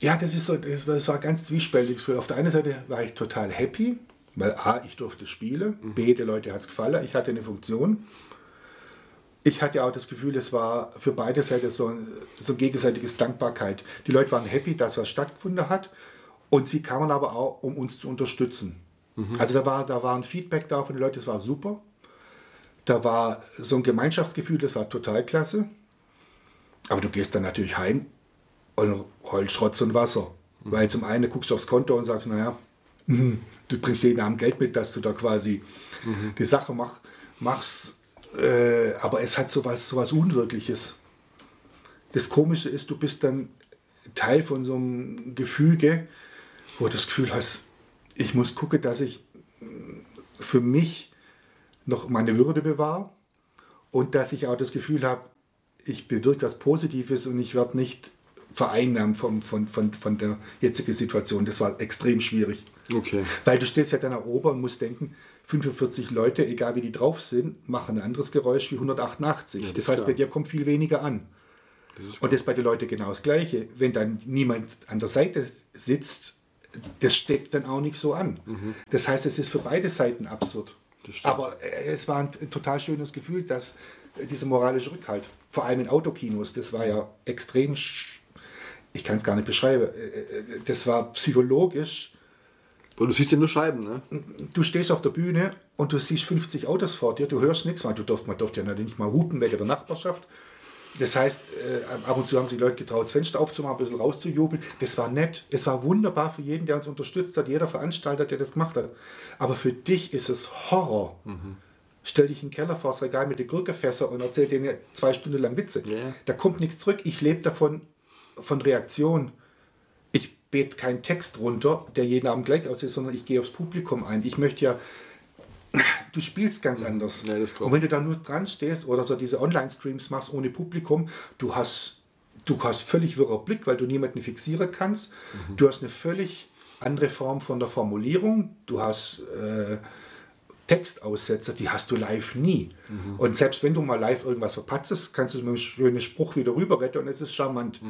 Ja, das ist so, das war, ganz zwiespältig. Auf der einen Seite war ich total happy, weil A, ich durfte spielen, B, die Leute hat es gefallen, ich hatte eine Funktion. Ich hatte auch das Gefühl, es war für beide Seiten so, so gegenseitiges Dankbarkeit. Die Leute waren happy, dass was stattgefunden hat und sie kamen aber auch, um uns zu unterstützen. Also da war, da war ein Feedback da von den Leuten, das war super. Da war so ein Gemeinschaftsgefühl, das war total klasse. Aber du gehst dann natürlich heim und heulst Rotz und Wasser. Weil zum einen guckst du aufs Konto und sagst, naja, mhm, du bringst jeden Abend Geld mit, dass du da quasi die Sache mach, machst. Äh, aber es hat sowas, sowas Unwirkliches. Das Komische ist, du bist dann Teil von so einem Gefüge, wo du das Gefühl hast, ich muss gucken, dass ich für mich noch meine Würde bewahre und dass ich auch das Gefühl habe, ich bewirke was Positives und ich werde nicht vereinnahmt von, von, von, von der jetzigen Situation. Das war extrem schwierig. Okay. Weil du stehst ja dann da oben und musst denken, 45 Leute, egal wie die drauf sind, machen ein anderes Geräusch wie 188. das das ist heißt, klar. bei dir kommt viel weniger an. Und das ist bei den Leuten genau das Gleiche. Wenn dann niemand an der Seite sitzt, das steckt dann auch nicht so an. Das heißt, es ist für beide Seiten absurd. Aber äh, es war ein total schönes Gefühl, dass äh, dieser moralische Rückhalt, vor allem in Autokinos, das war ja extrem, ich kann es gar nicht beschreiben, Äh, äh, das war psychologisch. Weil du siehst ja nur Scheiben, ne? Du stehst auf der Bühne und du siehst 50 Autos vor dir, du hörst nichts, weil du durft, man durfte ja natürlich nicht mal hupen wegen der Nachbarschaft. Das heißt, äh, ab und zu haben sich Leute getraut, das Fenster aufzumachen, ein bisschen rauszujubeln. Das war nett, es war wunderbar für jeden, der uns unterstützt hat, jeder Veranstalter, der das gemacht hat. Aber für dich ist es Horror. Stell dich in den Keller vor das Regal mit den Gurkefässer und erzähl denen zwei Stunden lang Witze. Ja. Da kommt nichts zurück. Ich lebe davon, von Reaktion. Ich bete keinen Text runter, der jeden Abend gleich aussieht, sondern ich gehe aufs Publikum ein. Ich möchte ja, du spielst ganz anders. Ja, und wenn du da nur dran stehst oder so diese Online-Streams machst ohne Publikum, du hast, du hast völlig wirrer Blick, weil du niemanden fixieren kannst. Du hast eine völlig andere Form von der Formulierung. Du hast äh, Textaussetzer, die hast du live nie. Und selbst wenn du mal live irgendwas verpatzest, kannst du mit einem schönen Spruch wieder rüber retten und es ist charmant.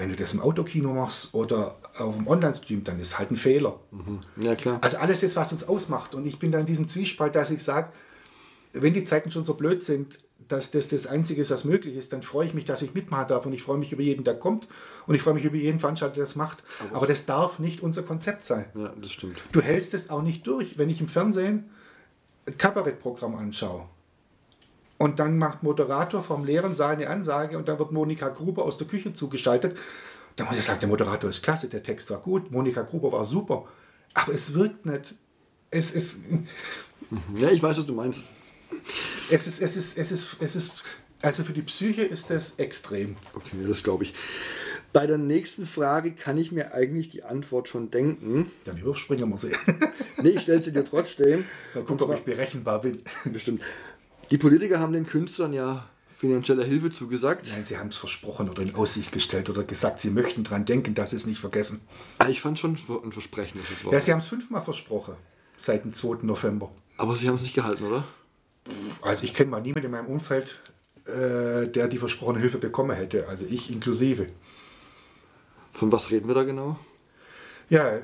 Wenn du das im Autokino machst oder auf dem Online-Stream, dann ist halt ein Fehler. Ja, klar. Also alles ist, was uns ausmacht. Und ich bin da in diesem Zwiespalt, dass ich sage, wenn die Zeiten schon so blöd sind, dass das das Einzige ist, was möglich ist, dann freue ich mich, dass ich mitmachen darf und ich freue mich über jeden, der kommt und ich freue mich über jeden Veranstalter, der das macht. Aber das darf nicht unser Konzept sein. Ja, das stimmt. Du hältst es auch nicht durch, wenn ich im Fernsehen ein Kabarettprogramm anschaue. Und dann macht Moderator vom leeren Saal eine Ansage und dann wird Monika Gruber aus der Küche zugeschaltet. Dann muss ich sagen, der Moderator ist klasse, der Text war gut, Monika Gruber war super. Aber es wirkt nicht. Es ist, Ja, ich weiß, was du meinst. es ist, es ist, es ist, es ist, also für die Psyche ist das extrem. Okay, das glaube ich. Bei der nächsten Frage kann ich mir eigentlich die Antwort schon denken. Dann überspringen wir sie. Nee, ich stelle sie dir trotzdem. Mal Und gucken, ob ich berechenbar bin. Bestimmt. Die Politiker haben den Künstlern ja finanzielle Hilfe zugesagt. Nein, sie haben es versprochen oder in Aussicht gestellt oder gesagt, sie möchten dran denken, dass sie es nicht vergessen. Ah, Ich fand schon ein Versprechen, das es war. Ja, sie haben es fünfmal versprochen. Seit dem 2. November. Aber sie haben es nicht gehalten, oder? Also ich kenne mal niemanden in meinem Umfeld, äh, der die versprochene Hilfe bekommen hätte. Also ich inklusive. Von was reden wir da genau? Ja, äh,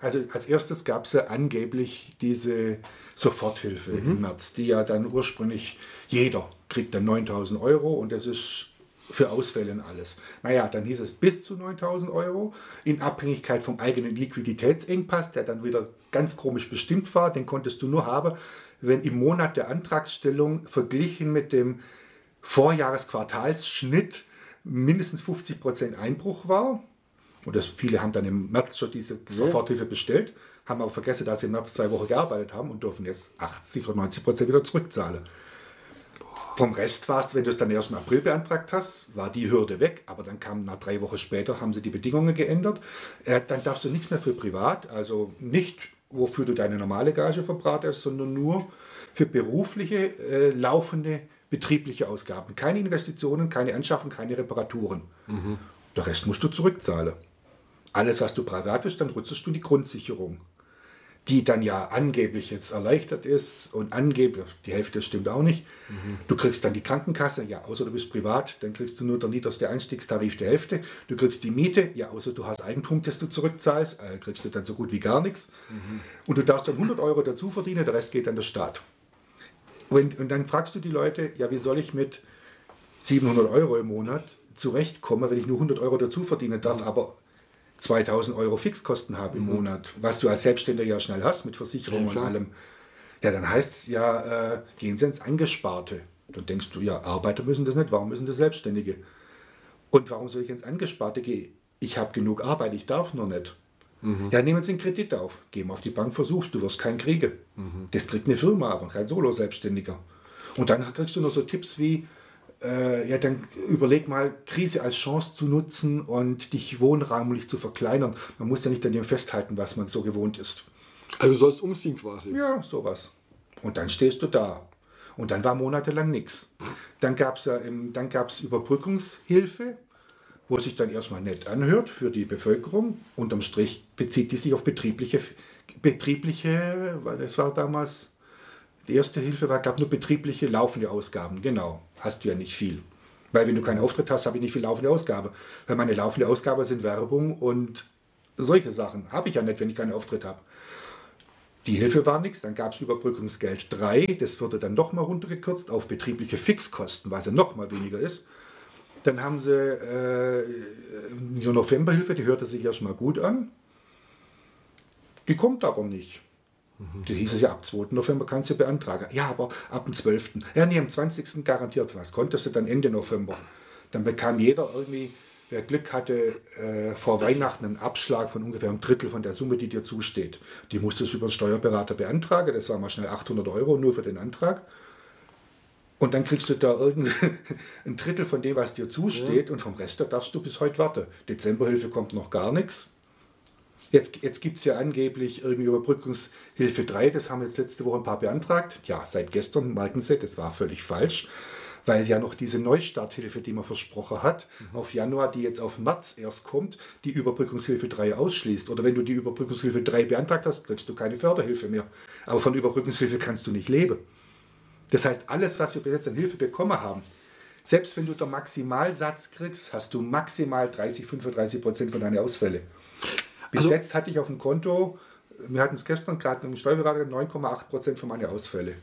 also als erstes gab es ja angeblich diese Soforthilfe im März, die ja dann ursprünglich jeder kriegt dann 9000 Euro und das ist für Ausfälle und alles. Naja, dann hieß es bis zu 9000 Euro in Abhängigkeit vom eigenen Liquiditätsengpass, der dann wieder ganz komisch bestimmt war. Den konntest du nur haben, wenn im Monat der Antragsstellung verglichen mit dem Vorjahresquartalsschnitt mindestens 50% Einbruch war. Und das, viele haben dann im März schon diese Soforthilfe bestellt, haben aber vergessen, dass sie im März zwei Wochen gearbeitet haben und dürfen jetzt 80 oder 90 Prozent wieder zurückzahlen. Vom Rest war es, wenn du es dann erst im April beantragt hast, war die Hürde weg, aber dann kam nach drei Wochen später, haben sie die Bedingungen geändert. Äh, dann darfst du nichts mehr für privat, also nicht, wofür du deine normale Gage verbratest, sondern nur für berufliche, äh, laufende, betriebliche Ausgaben. Keine Investitionen, keine Anschaffung, keine Reparaturen. Der Rest musst du zurückzahlen. Alles, was du privat ist, dann rutschst du die Grundsicherung. die dann ja angeblich jetzt erleichtert ist und angeblich, die Hälfte stimmt auch nicht. Mhm. Du kriegst dann die Krankenkasse, ja, außer du bist privat, dann kriegst du nur der niedrigste Einstiegstarif die Hälfte. Du kriegst die Miete, ja, außer du hast Eigentum, das du zurückzahlst, äh, kriegst du dann so gut wie gar nichts. Mhm. Und du darfst dann 100 Euro dazu verdienen, der Rest geht an den Staat. Und, und dann fragst du die Leute, ja, wie soll ich mit 700 Euro im Monat zurechtkommen, wenn ich nur 100 Euro dazu verdienen darf, mhm. aber 2000 Euro Fixkosten habe im mhm. Monat, was du als Selbstständiger ja schnell hast mit Versicherung ja, und allem, ja, dann heißt es ja, äh, gehen Sie ins Angesparte. Dann denkst du, ja, Arbeiter müssen das nicht, warum müssen das Selbstständige? Und warum soll ich ins Angesparte gehen? Ich habe genug Arbeit, ich darf nur nicht. Mhm. Ja, nehmen Sie einen Kredit auf, geh mal auf die Bank, versuchst, du wirst keinen kriegen. Mhm. Das kriegt eine Firma, aber kein Solo-Selbstständiger. Und dann kriegst du noch so Tipps wie, äh, ja, dann überleg mal, Krise als Chance zu nutzen und dich wohnraumlich zu verkleinern. Man muss ja nicht an dem festhalten, was man so gewohnt ist. Also du sollst umziehen quasi. Ja, sowas. Und dann stehst du da. Und dann war monatelang nichts. Dann gab es ja, dann gab's Überbrückungshilfe, wo sich dann erstmal nett anhört für die Bevölkerung. Unterm Strich bezieht die sich auf betriebliche, betriebliche, das war damals, die erste Hilfe war, gab nur betriebliche laufende Ausgaben, genau hast du ja nicht viel. Weil wenn du keinen Auftritt hast, habe ich nicht viel laufende Ausgabe. Weil meine laufende Ausgabe sind Werbung und solche Sachen. Habe ich ja nicht, wenn ich keinen Auftritt habe. Die Hilfe war nichts, dann gab es Überbrückungsgeld 3, das wurde dann nochmal runtergekürzt auf betriebliche Fixkosten, weil es ja nochmal weniger ist. Dann haben sie äh, die Novemberhilfe, die hörte sich erstmal gut an. Die kommt aber nicht. Mhm. Da hieß es ja, ab 2. November kannst du beantragen. Ja, aber ab dem 12. Ja, nee, am 20. garantiert was. Konntest du dann Ende November. Dann bekam jeder irgendwie, wer Glück hatte, äh, vor Weihnachten einen Abschlag von ungefähr einem Drittel von der Summe, die dir zusteht. Die musstest du über den Steuerberater beantragen. Das war mal schnell 800 Euro nur für den Antrag. Und dann kriegst du da irgendwie [laughs] ein Drittel von dem, was dir zusteht. Ja. Und vom Rest da darfst du bis heute warten. Dezemberhilfe kommt noch gar nichts. Jetzt, jetzt gibt es ja angeblich irgendwie Überbrückungshilfe 3, das haben jetzt letzte Woche ein paar beantragt. Ja, seit gestern merken Sie, das war völlig falsch, weil ja noch diese Neustarthilfe, die man versprochen hat, mhm. auf Januar, die jetzt auf März erst kommt, die Überbrückungshilfe 3 ausschließt. Oder wenn du die Überbrückungshilfe 3 beantragt hast, kriegst du keine Förderhilfe mehr. Aber von Überbrückungshilfe kannst du nicht leben. Das heißt, alles, was wir bis jetzt an Hilfe bekommen haben, selbst wenn du den Maximalsatz kriegst, hast du maximal 30, 35 Prozent von deinen Ausfällen. Bis also, jetzt hatte ich auf dem Konto, wir hatten es gestern gerade im Steuerberater, 9,8 Prozent von meinen Ausfälle.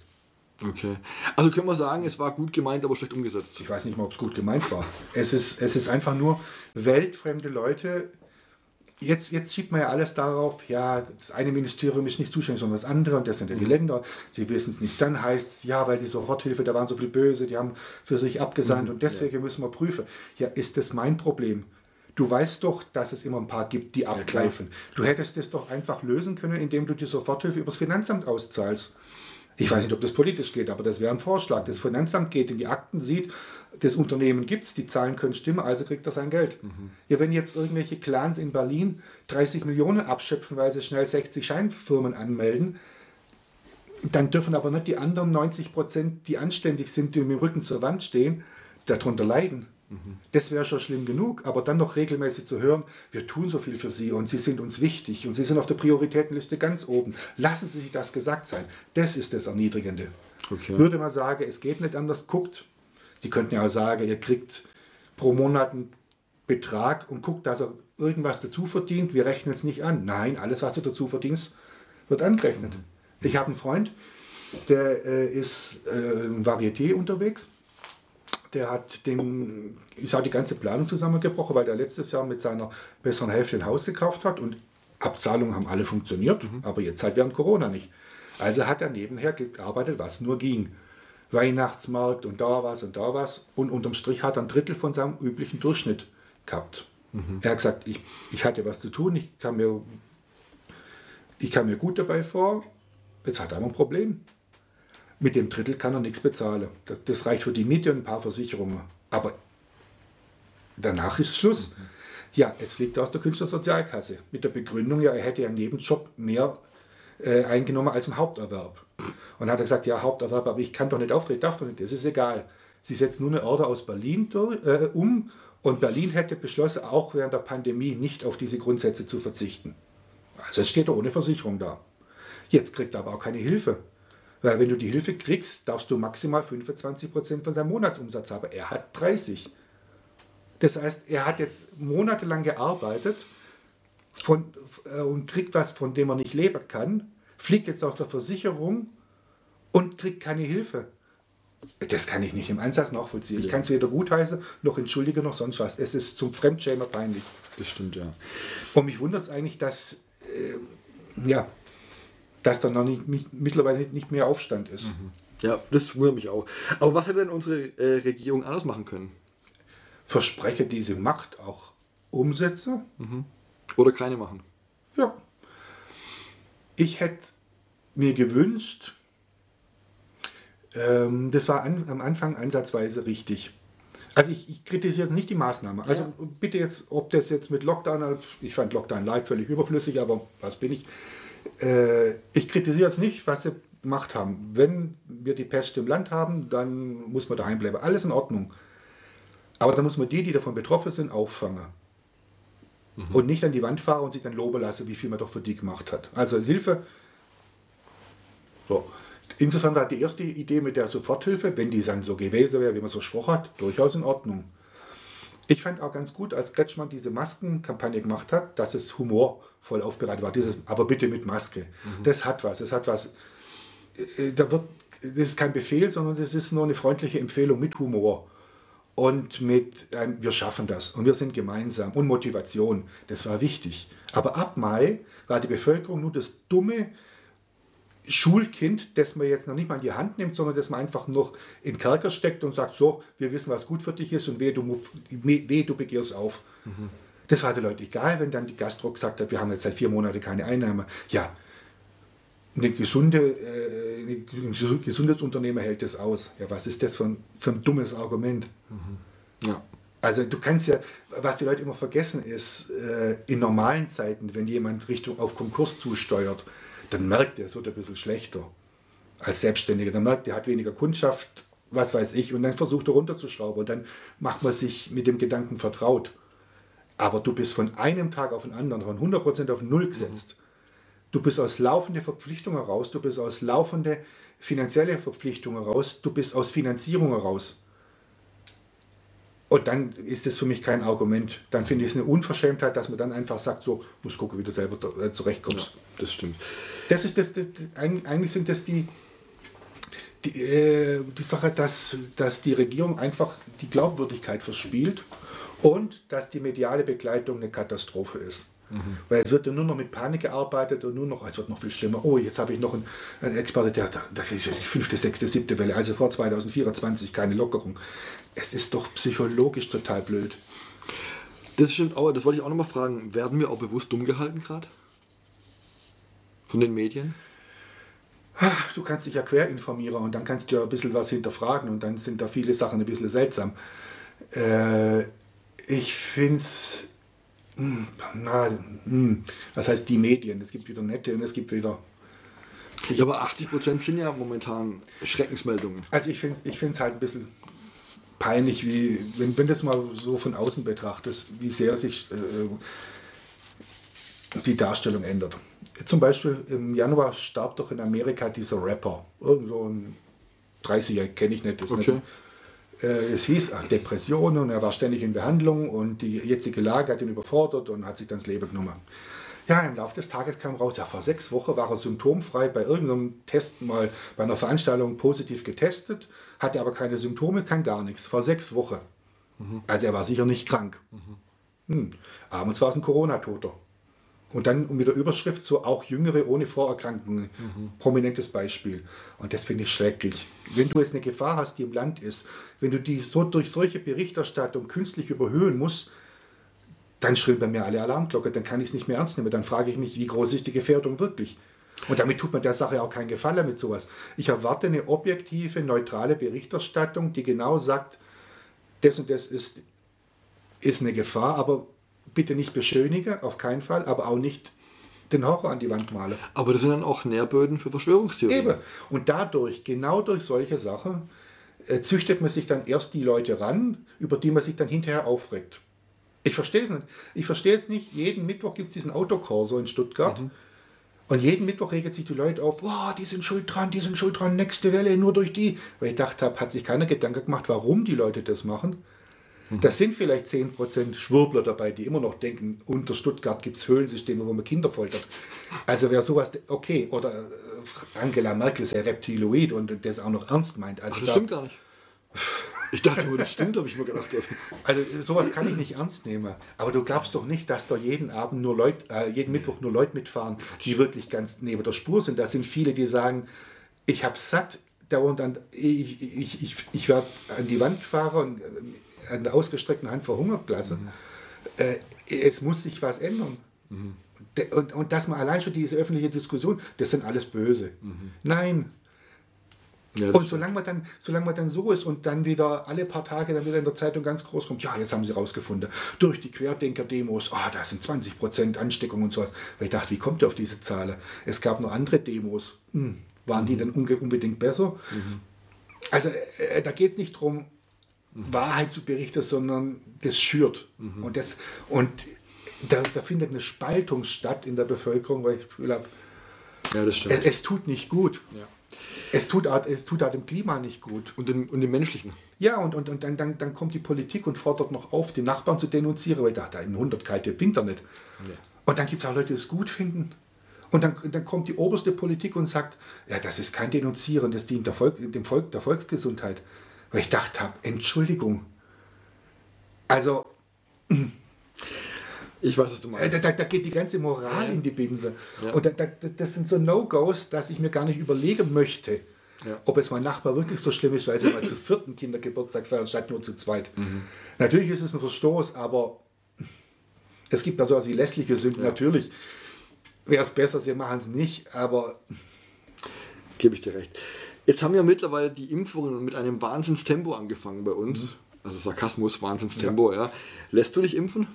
Okay. Also können wir sagen, es war gut gemeint, aber schlecht umgesetzt. Ich weiß nicht mal, ob es gut gemeint war. es, ist, es ist einfach nur weltfremde Leute. Jetzt, jetzt schiebt man ja alles darauf, ja, das eine Ministerium ist nicht zuständig, sondern das andere und das sind ja die mhm. Länder. Sie wissen es nicht. Dann heißt es, ja, weil die Soforthilfe, da waren so viele Böse, die haben für sich abgesandt mhm. und deswegen ja. müssen wir prüfen. Ja, ist das mein Problem? Du weißt doch, dass es immer ein paar gibt, die abgreifen. Ja, du hättest es doch einfach lösen können, indem du die Soforthilfe übers Finanzamt auszahlst. Ich weiß nicht, ob das politisch geht, aber das wäre ein Vorschlag. Das Finanzamt geht in die Akten, sieht, das Unternehmen gibt es, die Zahlen können stimmen, also kriegt er sein Geld. Mhm. Ja, wenn jetzt irgendwelche Clans in Berlin 30 Millionen abschöpfen, weil sie schnell 60 Scheinfirmen anmelden, dann dürfen aber nicht die anderen 90 Prozent, die anständig sind, die mit dem Rücken zur Wand stehen, darunter leiden. Das wäre schon schlimm genug, aber dann noch regelmäßig zu hören, wir tun so viel für Sie und Sie sind uns wichtig und Sie sind auf der Prioritätenliste ganz oben. Lassen Sie sich das gesagt sein. Das ist das Erniedrigende. Okay. Würde man sagen, es geht nicht anders, guckt. Sie könnten ja auch sagen, ihr kriegt pro Monat einen Betrag und guckt, dass er irgendwas dazu verdient. Wir rechnen es nicht an. Nein, alles, was du dazu verdienst, wird angerechnet. Ich habe einen Freund, der äh, ist äh, im Varieté unterwegs der hat dem, ist auch die ganze Planung zusammengebrochen, weil der letztes Jahr mit seiner besseren Hälfte ein Haus gekauft hat und Abzahlungen haben alle funktioniert, mhm. aber jetzt halt während Corona nicht. Also hat er nebenher gearbeitet, was nur ging. Weihnachtsmarkt und da was und da was. Und unterm Strich hat er ein Drittel von seinem üblichen Durchschnitt gehabt. Mhm. Er hat gesagt, ich, ich hatte was zu tun, ich kam, mir, ich kam mir gut dabei vor, jetzt hat er ein Problem. Mit dem Drittel kann er nichts bezahlen. Das reicht für die Miete und ein paar Versicherungen. Aber danach ist Schluss. Ja, es fliegt aus der Künstlersozialkasse. Mit der Begründung, ja, er hätte ja im Nebenjob mehr äh, eingenommen als im Haupterwerb. Und hat er gesagt, ja, Haupterwerb, aber ich kann doch nicht auftreten, darf doch nicht, das ist egal. Sie setzen nur eine Order aus Berlin durch, äh, um und Berlin hätte beschlossen, auch während der Pandemie nicht auf diese Grundsätze zu verzichten. Also es steht er ohne Versicherung da. Jetzt kriegt er aber auch keine Hilfe. Weil wenn du die Hilfe kriegst, darfst du maximal 25% von seinem Monatsumsatz haben. Er hat 30. Das heißt, er hat jetzt monatelang gearbeitet von, äh, und kriegt was, von dem er nicht leben kann, fliegt jetzt aus der Versicherung und kriegt keine Hilfe. Das kann ich nicht im Ansatz nachvollziehen. Ich Ja. kann es weder gutheißen, noch entschuldigen, noch sonst was. Es ist zum Fremdschämer peinlich. Das stimmt, ja. Und mich wundert es eigentlich, dass, äh, ja, dass da noch nicht, nicht, mittlerweile nicht, mehr Aufstand ist. Ja, das wundert mich auch. Aber was hätte denn unsere äh, Regierung anders machen können? Verspreche diese Macht auch umsetze. Oder keine machen? Ja. Ich hätte mir gewünscht, ähm, das war an, am Anfang ansatzweise richtig. Also ich, ich kritisiere jetzt nicht die Maßnahme. Also Ja. bitte jetzt, ob das jetzt mit Lockdown, ich fand Lockdown Light völlig überflüssig, aber was bin ich? Äh, ich kritisiere jetzt nicht, was sie gemacht haben. Wenn wir die Pest im Land haben, dann muss man daheim bleiben. Alles in Ordnung. Aber dann muss man die, die davon betroffen sind, auffangen. Und nicht an die Wand fahren und sich dann loben lassen, wie viel man doch für die gemacht hat. Also Hilfe. So. Insofern war die erste Idee mit der Soforthilfe, wenn die dann so gewesen wäre, wie man so gesprochen hat, durchaus in Ordnung. Ich fand auch ganz gut, als Kretschmann diese Maskenkampagne gemacht hat, dass es humorvoll aufbereitet war. Dieses, aber bitte mit Maske. Das hat was. Das hat was. Äh, Da wird, das ist kein Befehl, sondern das ist nur eine freundliche Empfehlung mit Humor. Und mit, ähm, wir schaffen das und wir sind gemeinsam und Motivation, das war wichtig. Aber ab Mai war die Bevölkerung nur das dumme Schulkind, das man jetzt noch nicht mal in die Hand nimmt, sondern das man einfach noch in den Kerker steckt und sagt, so, wir wissen, was gut für dich ist und weh, du, weh, du begehrst auf. Das war den Leuten egal, wenn dann die Gastro gesagt hat, wir haben jetzt seit vier Monaten keine Einnahme. Ja, eine gesunde, äh, ein gesundes Unternehmen hält das aus. Ja, was ist das für ein, für ein dummes Argument? Ja. Also du kannst ja, was die Leute immer vergessen ist, äh, in normalen Zeiten, wenn jemand Richtung auf Konkurs zusteuert, dann merkt er, es wird ein bisschen schlechter als Selbstständiger. Dann merkt er, er hat weniger Kundschaft, was weiß ich, und dann versucht er runterzuschrauben und dann macht man sich mit dem Gedanken vertraut. Aber du bist von einem Tag auf den anderen von 100% auf Null gesetzt. Du bist aus laufende Verpflichtungen raus, du bist aus laufende finanzielle Verpflichtungen raus, du bist aus Finanzierung heraus. Und dann ist es für mich kein Argument. Dann finde ich es eine Unverschämtheit, dass man dann einfach sagt, so, muss gucken, wie du selber äh, zurechtkommst. Das stimmt. Das ist das, das, eig- eigentlich sind das die, die, äh, die Sache, dass, dass die Regierung einfach die Glaubwürdigkeit verspielt und dass die mediale Begleitung eine Katastrophe ist. Weil es wird ja nur noch mit Panik gearbeitet und nur noch, es wird noch viel schlimmer. Oh, jetzt habe ich noch einen, einen Experte, der, das ist ja die fünfte, sechste, siebte Welle, also vor 2024 keine Lockerung. Es ist doch psychologisch total blöd. Das stimmt auch, das wollte ich auch nochmal fragen. Werden wir auch bewusst dumm gehalten gerade? Von den Medien? Du kannst dich ja quer informieren und dann kannst du ja ein bisschen was hinterfragen und dann sind da viele Sachen ein bisschen seltsam. Äh, ich finde es, na, hm, was heißt die Medien? Es gibt wieder nette und es gibt wieder. Ja, aber 80% sind ja momentan Schreckensmeldungen. Also ich finde es ich find's halt ein bisschen peinlich, wie, wenn, wenn das mal so von außen betrachtest, wie sehr sich äh, die Darstellung ändert. Zum Beispiel im Januar starb doch in Amerika dieser Rapper. Irgendwo ein 30er, kenne ich nicht. Ist Okay. nicht es hieß Depressionen und er war ständig in Behandlung und die jetzige Lage hat ihn überfordert und hat sich dann das Leben genommen. Ja, im Laufe des Tages kam raus, ja, vor sechs Wochen war er symptomfrei bei irgendeinem Test mal bei einer Veranstaltung positiv getestet, hatte aber keine Symptome, kann gar nichts. Vor sechs Wochen. Also er war sicher nicht krank. Hm. Abends war es ein Corona-Toter. Und dann mit der Überschrift so auch Jüngere ohne Vorerkrankungen. Prominentes Beispiel. Und das finde ich schrecklich. Wenn du jetzt eine Gefahr hast, die im Land ist, wenn du die so durch solche Berichterstattung künstlich überhöhen musst, dann schrillen bei mir alle Alarmglocke, dann kann ich es nicht mehr ernst nehmen. Dann frage ich mich, wie groß ist die Gefährdung wirklich? Und damit tut man der Sache auch keinen Gefallen mit sowas. Ich erwarte eine objektive, neutrale Berichterstattung, die genau sagt, das und das ist, ist eine Gefahr, aber bitte nicht beschönige, auf keinen Fall, aber auch nicht den Horror an die Wand male. Aber das sind dann auch Nährböden für Verschwörungstheorien. Eben. Und dadurch, genau durch solche Sachen, züchtet man sich dann erst die Leute ran, über die man sich dann hinterher aufregt. Ich verstehe es nicht. Ich verstehe es nicht. Jeden Mittwoch gibt es diesen Autokorso in Stuttgart. Und jeden Mittwoch regen sich die Leute auf, wow, die sind schuld dran, die sind schuld dran, nächste Welle, nur durch die. Weil ich dachte habe, hat sich keiner Gedanken gemacht, warum die Leute das machen. Das sind vielleicht 10% Schwurbler dabei, die immer noch denken, unter Stuttgart gibt es Höhlensysteme, wo man Kinder foltert. Also wer sowas, okay, oder äh, Angela Merkel sei Reptiloid und das auch noch ernst meint. Also Ach, das da- stimmt gar nicht. Ich dachte nur, das stimmt, habe ich mir gedacht. Also sowas kann ich nicht ernst nehmen. Aber du glaubst doch nicht, dass da jeden Abend nur Leute, äh, jeden Mittwoch nur Leute mitfahren, die wirklich ganz neben der Spur sind. Da sind viele, die sagen, ich habe satt, dauernd an, ich, ich, ich, ich werde an die Wand fahren und an der ausgestreckten Hand verhungert lassen. Äh, es muss sich was ändern. De- Und, und dass man allein schon diese öffentliche Diskussion, das sind alles böse. Nein, Ja, und solange man, dann, solange man dann so ist und dann wieder alle paar Tage dann wieder in der Zeitung ganz groß kommt, ja, jetzt haben sie rausgefunden, durch die Querdenker-Demos, ah, da sind 20% Ansteckung und sowas. Weil ich dachte, wie kommt ihr auf diese Zahl? Es gab noch andere Demos. Hm, waren die dann unge- unbedingt besser? Also äh, da geht es nicht darum, Wahrheit zu berichten, sondern das schürt. Und, das, und da, da findet eine Spaltung statt in der Bevölkerung, weil ich das Gefühl habe, ja, das stimmt. es, es tut nicht gut. Ja. Es tut, auch- es tut auch dem Klima nicht gut. Und den, und den menschlichen. Ja, und, und, und dann, dann, dann kommt die Politik und fordert noch auf, die Nachbarn zu denunzieren, weil ich dachte, ein 100 kalte Winter nicht. Und dann gibt es auch Leute, die es gut finden. Und dann, dann kommt die oberste Politik und sagt, ja, das ist kein Denunzieren, das dient der Volk, dem Volk, der Volksgesundheit. Weil ich dachte habe, Entschuldigung. Also, Ich weiß, was du äh, meinst. da, da, da geht die ganze Moral in die Binse. Ja. Und da, da, das sind so No-Gos, dass ich mir gar nicht überlegen möchte, Ja. ob jetzt mein Nachbar wirklich so schlimm ist, weil sie mal zu vierten Kindergeburtstag feiern, statt nur zu zweit. Natürlich ist es ein Verstoß, aber es gibt da sowas wie lässliche Sünden. Natürlich wäre es besser, sie machen es nicht, aber Gebe ich dir recht. Jetzt haben ja mittlerweile die Impfungen mit einem Wahnsinnstempo angefangen bei uns. Also Sarkasmus, Wahnsinnstempo, ja. Lässt du dich impfen?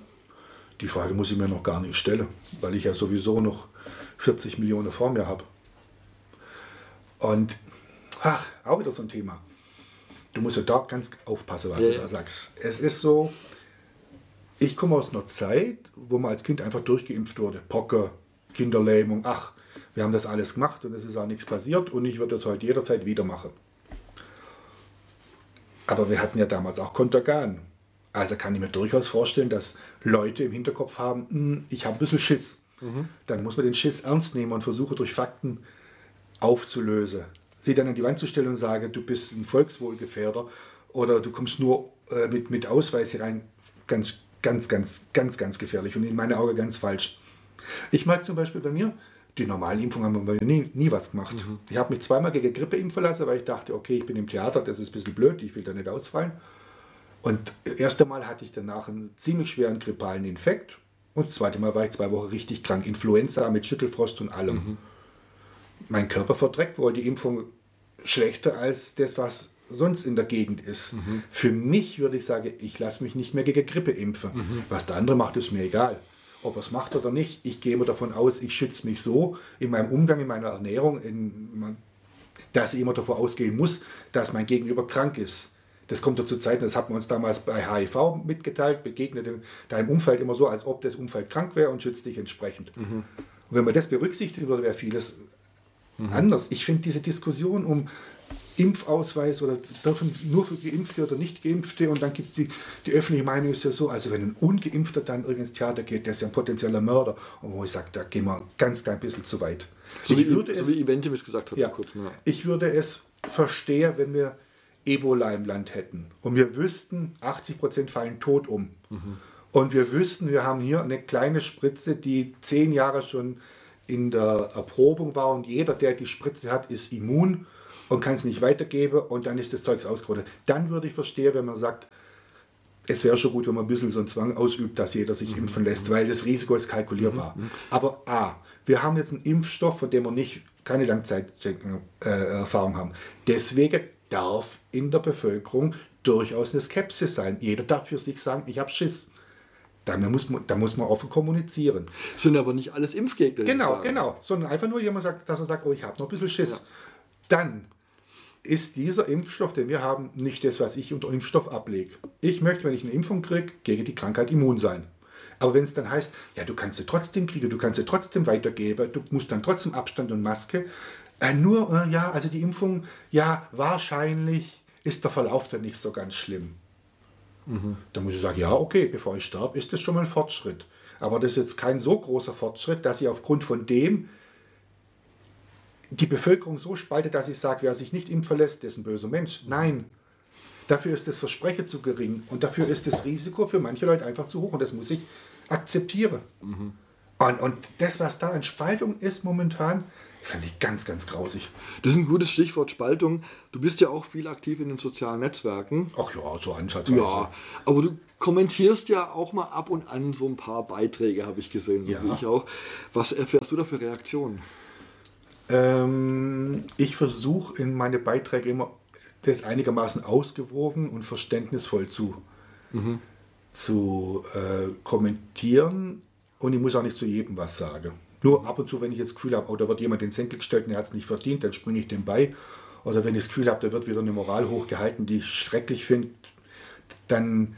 die Frage muss ich mir noch gar nicht stellen, weil ich ja sowieso noch 40 Millionen vor mir habe. Und, ach, auch wieder so ein Thema. Du musst ja da ganz aufpassen, was Ja, du ja. da sagst. Es ist so, ich komme aus einer Zeit, wo man als Kind einfach durchgeimpft wurde. Pocker, Kinderlähmung, ach, wir haben das alles gemacht und es ist auch nichts passiert und ich würde das heute jederzeit wieder machen. Aber wir hatten ja damals auch Kontergan. Also kann ich mir durchaus vorstellen, dass Leute im Hinterkopf haben, "Hm, ich habe ein bisschen Schiss. Dann muss man den Schiss ernst nehmen und versuchen durch Fakten aufzulösen. Sie dann an die Wand zu stellen und sagen, du bist ein Volkswohlgefährder oder du kommst nur äh, mit, mit Ausweis hier rein, ganz, ganz, ganz, ganz, ganz gefährlich und in meinen Augen ganz falsch. Ich mag zum Beispiel bei mir, die normalen Impfungen haben wir nie, nie was gemacht. Ich habe mich zweimal gegen Grippe impfen lassen, weil ich dachte, okay, ich bin im Theater, das ist ein bisschen blöd, ich will da nicht ausfallen. Und das erste Mal hatte ich danach einen ziemlich schweren grippalen Infekt. Und das zweite Mal war ich zwei Wochen richtig krank. Influenza mit Schüttelfrost und allem. Mein Körper verträgt wohl die Impfung schlechter als das, was sonst in der Gegend ist. Für mich würde ich sagen, ich lasse mich nicht mehr gegen Grippe impfen. Was der andere macht, ist mir egal. Ob er es macht oder nicht, ich gehe immer davon aus, ich schütze mich so in meinem Umgang, in meiner Ernährung, in, dass ich immer davon ausgehen muss, dass mein Gegenüber krank ist. Das kommt ja zur Zeit, das hat man uns damals bei HIV mitgeteilt, begegnet in deinem Umfeld immer so, als ob das Umfeld krank wäre und schützt dich entsprechend. Und wenn man das berücksichtigen würde, wäre vieles anders. Ich finde diese Diskussion um Impfausweis oder dürfen nur für Geimpfte oder nicht Geimpfte und dann gibt es die, die öffentliche Meinung ist ja so, also wenn ein Ungeimpfter dann irgendwie ins Theater geht, der ist ja ein potenzieller Mörder. Und wo ich sage, da gehen wir ganz klein bisschen zu weit. So, ich wie, würde so es wie Eventimus gesagt hat ja. kurzem. Ja. Ich würde es verstehen, wenn wir Ebola im Land hätten und wir wüssten, 80 Prozent fallen tot um. Und wir wüssten, wir haben hier eine kleine Spritze, die zehn Jahre schon in der Erprobung war und jeder, der die Spritze hat, ist immun und kann es nicht weitergeben und dann ist das Zeugs ausgerottet. Dann würde ich verstehen, wenn man sagt, es wäre schon gut, wenn man ein bisschen so einen Zwang ausübt, dass jeder sich impfen lässt, weil das Risiko ist kalkulierbar. Aber A, wir haben jetzt einen Impfstoff, von dem wir nicht keine Langzeiterfahrung haben. Deswegen darf in der Bevölkerung durchaus eine Skepsis sein. Jeder darf für sich sagen, ich habe Schiss. Da muss, man, da muss man offen kommunizieren. Sind aber nicht alles Impfgegner. Genau, genau. Sondern einfach nur jemand sagt, dass er sagt, oh, ich habe noch ein bisschen Schiss. Dann ist dieser Impfstoff, den wir haben, nicht das, was ich unter Impfstoff ablege. Ich möchte, wenn ich eine Impfung kriege, gegen die Krankheit immun sein. Aber wenn es dann heißt, ja, du kannst sie trotzdem kriegen, du kannst sie trotzdem weitergeben, du musst dann trotzdem Abstand und Maske, äh, nur, äh, ja, also die Impfung, ja, wahrscheinlich ist der Verlauf dann nicht so ganz schlimm. Mhm. Dann muss ich sagen, ja, okay, bevor ich sterbe, ist das schon mal ein Fortschritt. Aber das ist jetzt kein so großer Fortschritt, dass ich aufgrund von dem die Bevölkerung so spaltet, dass ich sage, wer sich nicht impfen lässt, ist ein böser Mensch. Nein. Dafür ist das Versprechen zu gering und dafür ist das Risiko für manche Leute einfach zu hoch und das muss ich akzeptieren. Mhm. Und, und das, was da an Spaltung ist momentan, finde ich ganz, ganz grausig. Das ist ein gutes Stichwort Spaltung. Du bist ja auch viel aktiv in den sozialen Netzwerken. Ach ja, so ansatzweise. Ja, aber du kommentierst ja auch mal ab und an so ein paar Beiträge, habe ich gesehen, so ja. wie ich auch. Was erfährst du da für Reaktionen? Ähm, ich versuche in meine Beiträge immer das einigermaßen ausgewogen und verständnisvoll zu, mhm. zu äh, kommentieren. Und ich muss auch nicht zu jedem was sagen. Nur ab und zu, wenn ich jetzt das Gefühl habe, oh, da wird jemand den Senkel gestellt und er hat es nicht verdient, dann springe ich dem bei. Oder wenn ich das Gefühl habe, da wird wieder eine Moral hochgehalten, die ich schrecklich finde, dann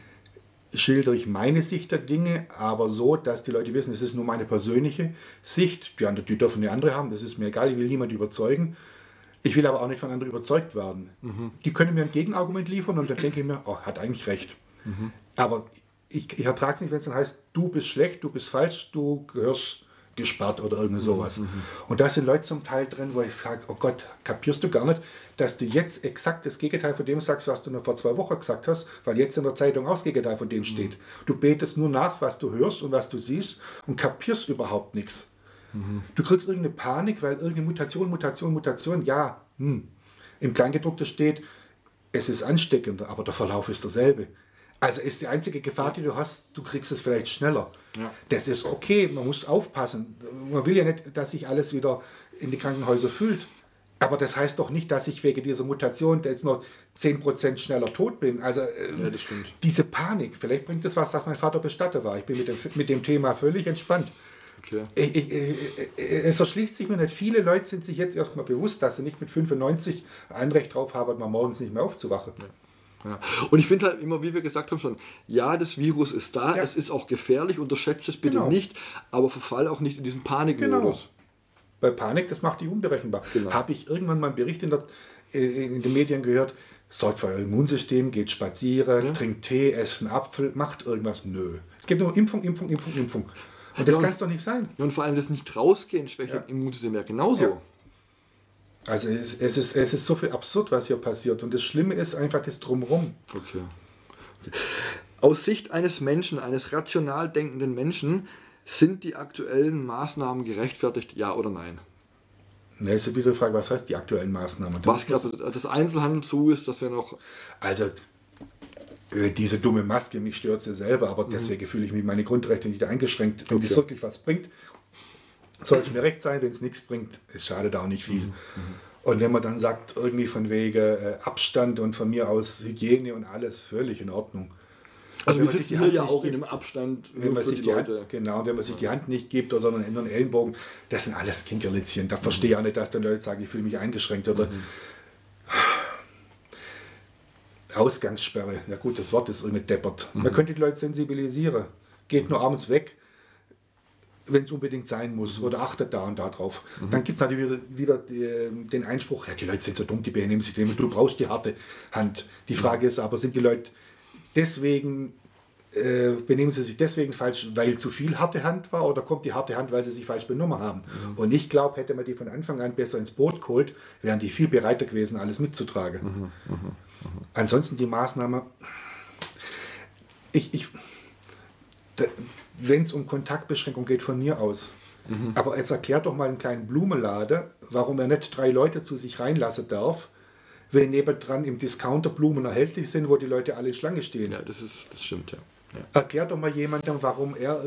schildere ich meine Sicht der Dinge, aber so, dass die Leute wissen, es ist nur meine persönliche Sicht. Die, anderen, die dürfen eine andere haben, das ist mir egal, ich will niemand überzeugen. Ich will aber auch nicht von anderen überzeugt werden. Mhm. Die können mir ein Gegenargument liefern und dann denke ich mir, oh, hat eigentlich recht. Mhm. Aber ich, ich ertrage es nicht, wenn es dann heißt, du bist schlecht, du bist falsch, du gehörst gesperrt oder irgend sowas. Mhm. Und da sind Leute zum Teil drin, wo ich sage, oh Gott, kapierst du gar nicht, dass du jetzt exakt das Gegenteil von dem sagst, was du nur vor zwei Wochen gesagt hast, weil jetzt in der Zeitung auch das Gegenteil von dem mhm. steht. Du betest nur nach, was du hörst und was du siehst und kapierst überhaupt nichts. Mhm. Du kriegst irgendeine Panik, weil irgendeine Mutation, Mutation, Mutation, ja, hm. im Kleingedruckten steht, es ist ansteckender, aber der Verlauf ist derselbe. Also ist die einzige Gefahr, die du hast, du kriegst es vielleicht schneller. Ja. Das ist okay, man muss aufpassen. Man will ja nicht, dass sich alles wieder in die Krankenhäuser füllt. Aber das heißt doch nicht, dass ich wegen dieser Mutation jetzt noch 10% schneller tot bin. Also ähm, ja, diese Panik, vielleicht bringt das was, dass mein Vater Bestatter war. Ich bin mit dem, mit dem Thema völlig entspannt. Okay. Ich, ich, ich, es erschließt sich mir nicht. Viele Leute sind sich jetzt erstmal bewusst, dass sie nicht mit 95 ein Recht drauf haben, mal morgens nicht mehr aufzuwachen. Ja. Ja. Und ich finde halt immer, wie wir gesagt haben schon, ja, das Virus ist da, ja. es ist auch gefährlich, unterschätzt es bitte genau. nicht, aber verfall auch nicht in diesen Panikmodus. Genau. Bei Panik, das macht die unberechenbar. Genau. Habe ich irgendwann mal einen Bericht in, der, äh, in den Medien gehört, sorgt für euer Immunsystem, geht spazieren, ja. trinkt Tee, esst einen Apfel, macht irgendwas. Nö. Es gibt nur Impfung, Impfung, Impfung, Impfung. Und das kann es doch nicht sein. und vor allem das nicht rausgehen, schwächt ja. Immunsystem ja genauso. Also es, es, ist, es ist so viel absurd, was hier passiert. Und das Schlimme ist einfach das Drumherum. Okay. okay. Aus Sicht eines Menschen, eines rational denkenden Menschen, sind die aktuellen Maßnahmen gerechtfertigt, ja oder nein? Ne, ist wieder die Frage, was heißt die aktuellen Maßnahmen? Das was gerade das Einzelhandel zu ist, dass wir noch. Also äh, diese dumme Maske, mich stört sie selber, aber mhm. deswegen fühle ich mich meine Grundrechte nicht eingeschränkt. Wenn okay. das wirklich was bringt, soll es mir recht sein, wenn es nichts bringt, es schadet auch nicht viel. Mhm. mhm. Und wenn man dann sagt, irgendwie von wegen äh, Abstand und von mir aus Hygiene und alles, völlig in Ordnung. Also, wir sitzen hier ja auch in einem Abstand. Wenn man sich die, Hand, genau, wenn man sich die Hand nicht gibt oder sondern in den Ellenbogen, das sind alles Kinkerlitzchen. Da mhm. verstehe ich auch nicht, dass dann Leute sagen, ich fühle mich eingeschränkt oder mhm. Ausgangssperre. Ja gut, das Wort ist irgendwie deppert. Mhm. Man könnte die Leute sensibilisieren. Geht nur abends weg, wenn es unbedingt sein muss, mhm. oder achtet da und da drauf. Mhm. Dann gibt es natürlich wieder, wieder die, ähm, den Einspruch, ja, die Leute sind so dumm, die benehmen sich dem, du brauchst die harte Hand. Die mhm. Frage ist aber, sind die Leute deswegen, äh, benehmen sie sich deswegen falsch, weil zu viel harte Hand war, oder kommt die harte Hand, weil sie sich falsch benommen haben? Mhm. Und ich glaube, hätte man die von Anfang an besser ins Boot geholt, wären die viel bereiter gewesen, alles mitzutragen. Mhm. Mhm. Ansonsten die Maßnahme, ich, ich wenn es um Kontaktbeschränkung geht, von mir aus. Mhm. Aber jetzt erklärt doch mal einen kleinen Blumenladen, warum er nicht drei Leute zu sich reinlassen darf, wenn nebendran im Discounter Blumen erhältlich sind, wo die Leute alle in Schlange stehen. Ja, das, ist, das stimmt, ja. Ja. Erklärt doch mal jemandem, warum er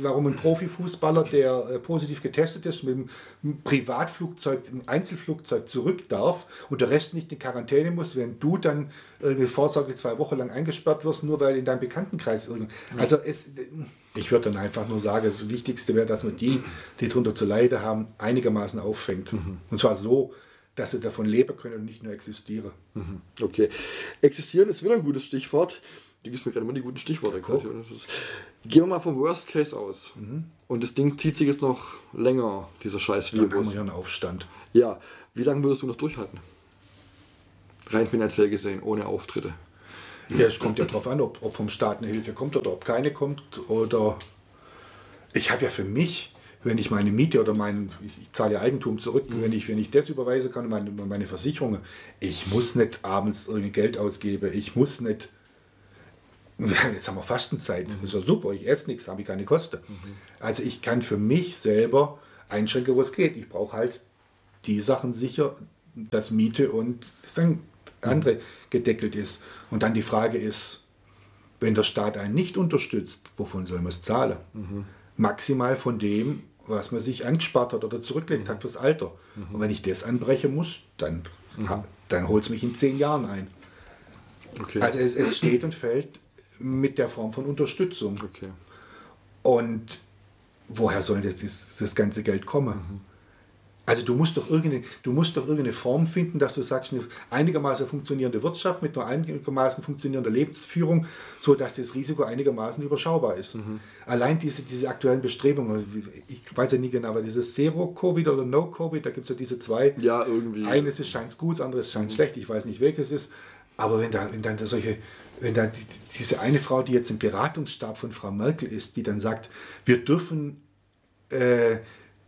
warum ein Profifußballer, der äh, positiv getestet ist, mit einem Privatflugzeug, einem Einzelflugzeug zurück darf und der Rest nicht in Quarantäne muss, wenn du dann irgendwie Vorsorge zwei Wochen lang eingesperrt wirst, nur weil in deinem Bekanntenkreis irgendwie. Also es, ich würde dann einfach nur sagen, das Wichtigste wäre, dass man die, die darunter zu leiden haben, einigermaßen auffängt. Mhm. Und zwar so, dass sie davon leben können und nicht nur existieren. Mhm. Okay. Existieren ist wieder ein gutes Stichwort. Die gibst mir gerade immer die guten Stichworte. Gehen wir mal vom Worst Case aus. Mhm. Und das Ding zieht sich jetzt noch länger, dieser scheiß Virus. Dann haben wir hier einen Aufstand. Ja, wie lange würdest du noch durchhalten? Rein finanziell gesehen, ohne Auftritte. Ja, es kommt ja darauf an, ob, ob vom Staat eine Hilfe kommt oder ob keine kommt. Oder ich habe ja für mich, wenn ich meine Miete oder mein, ich zahle ja Eigentum zurück, mhm. wenn, ich, wenn ich das überweisen kann, meine, meine Versicherungen, ich muss nicht abends irgendwie Geld ausgeben, ich muss nicht, [laughs] jetzt haben wir Fastenzeit, mhm. ist ja super, ich esse nichts, habe ich keine Kosten. Mhm. Also ich kann für mich selber einschränken, wo es geht. Ich brauche halt die Sachen sicher, dass Miete und dann andere gedeckelt ist. Und dann die Frage ist, wenn der Staat einen nicht unterstützt, wovon soll man es zahlen? Mhm. Maximal von dem, was man sich angespart hat oder zurückgelegt mhm. hat fürs Alter. Mhm. Und wenn ich das anbrechen muss, dann, mhm. dann holt es mich in zehn Jahren ein. Okay. Also es, es, steht und fällt mit der Form von Unterstützung. Okay. Und woher soll das, das, das ganze Geld kommen? Also du musst doch irgendeine, du musst doch irgendeine Form finden, dass du sagst, eine einigermaßen funktionierende Wirtschaft mit einer einigermaßen funktionierender Lebensführung, so dass das Risiko einigermaßen überschaubar ist. Mhm. Allein diese, diese aktuellen Bestrebungen, ich weiß ja nie genau, aber dieses Zero-Covid oder No-Covid, da gibt es ja diese zwei. Ja, irgendwie. Eines ist scheint gut, das andere scheint mhm. schlecht, ich weiß nicht welches ist. Aber wenn da, wenn dann da solche, wenn da die, diese eine Frau, die jetzt im Beratungsstab von Frau Merkel ist, die dann sagt, wir dürfen äh,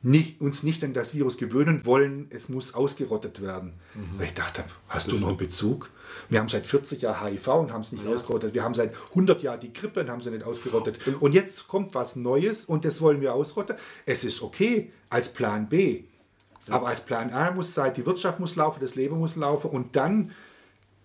nicht, uns nicht an das Virus gewöhnen wollen, es muss ausgerottet werden. Mhm. Weil ich dachte, hast das du noch einen Bezug? Wir haben seit 40 Jahren HIV und haben es nicht ja. ausgerottet. Wir haben seit 100 Jahren die Grippe und haben sie nicht ausgerottet. Und jetzt kommt was Neues und das wollen wir ausrotten. Es ist okay als Plan B. Ja. Aber als Plan A muss sein, die Wirtschaft muss laufen, das Leben muss laufen und dann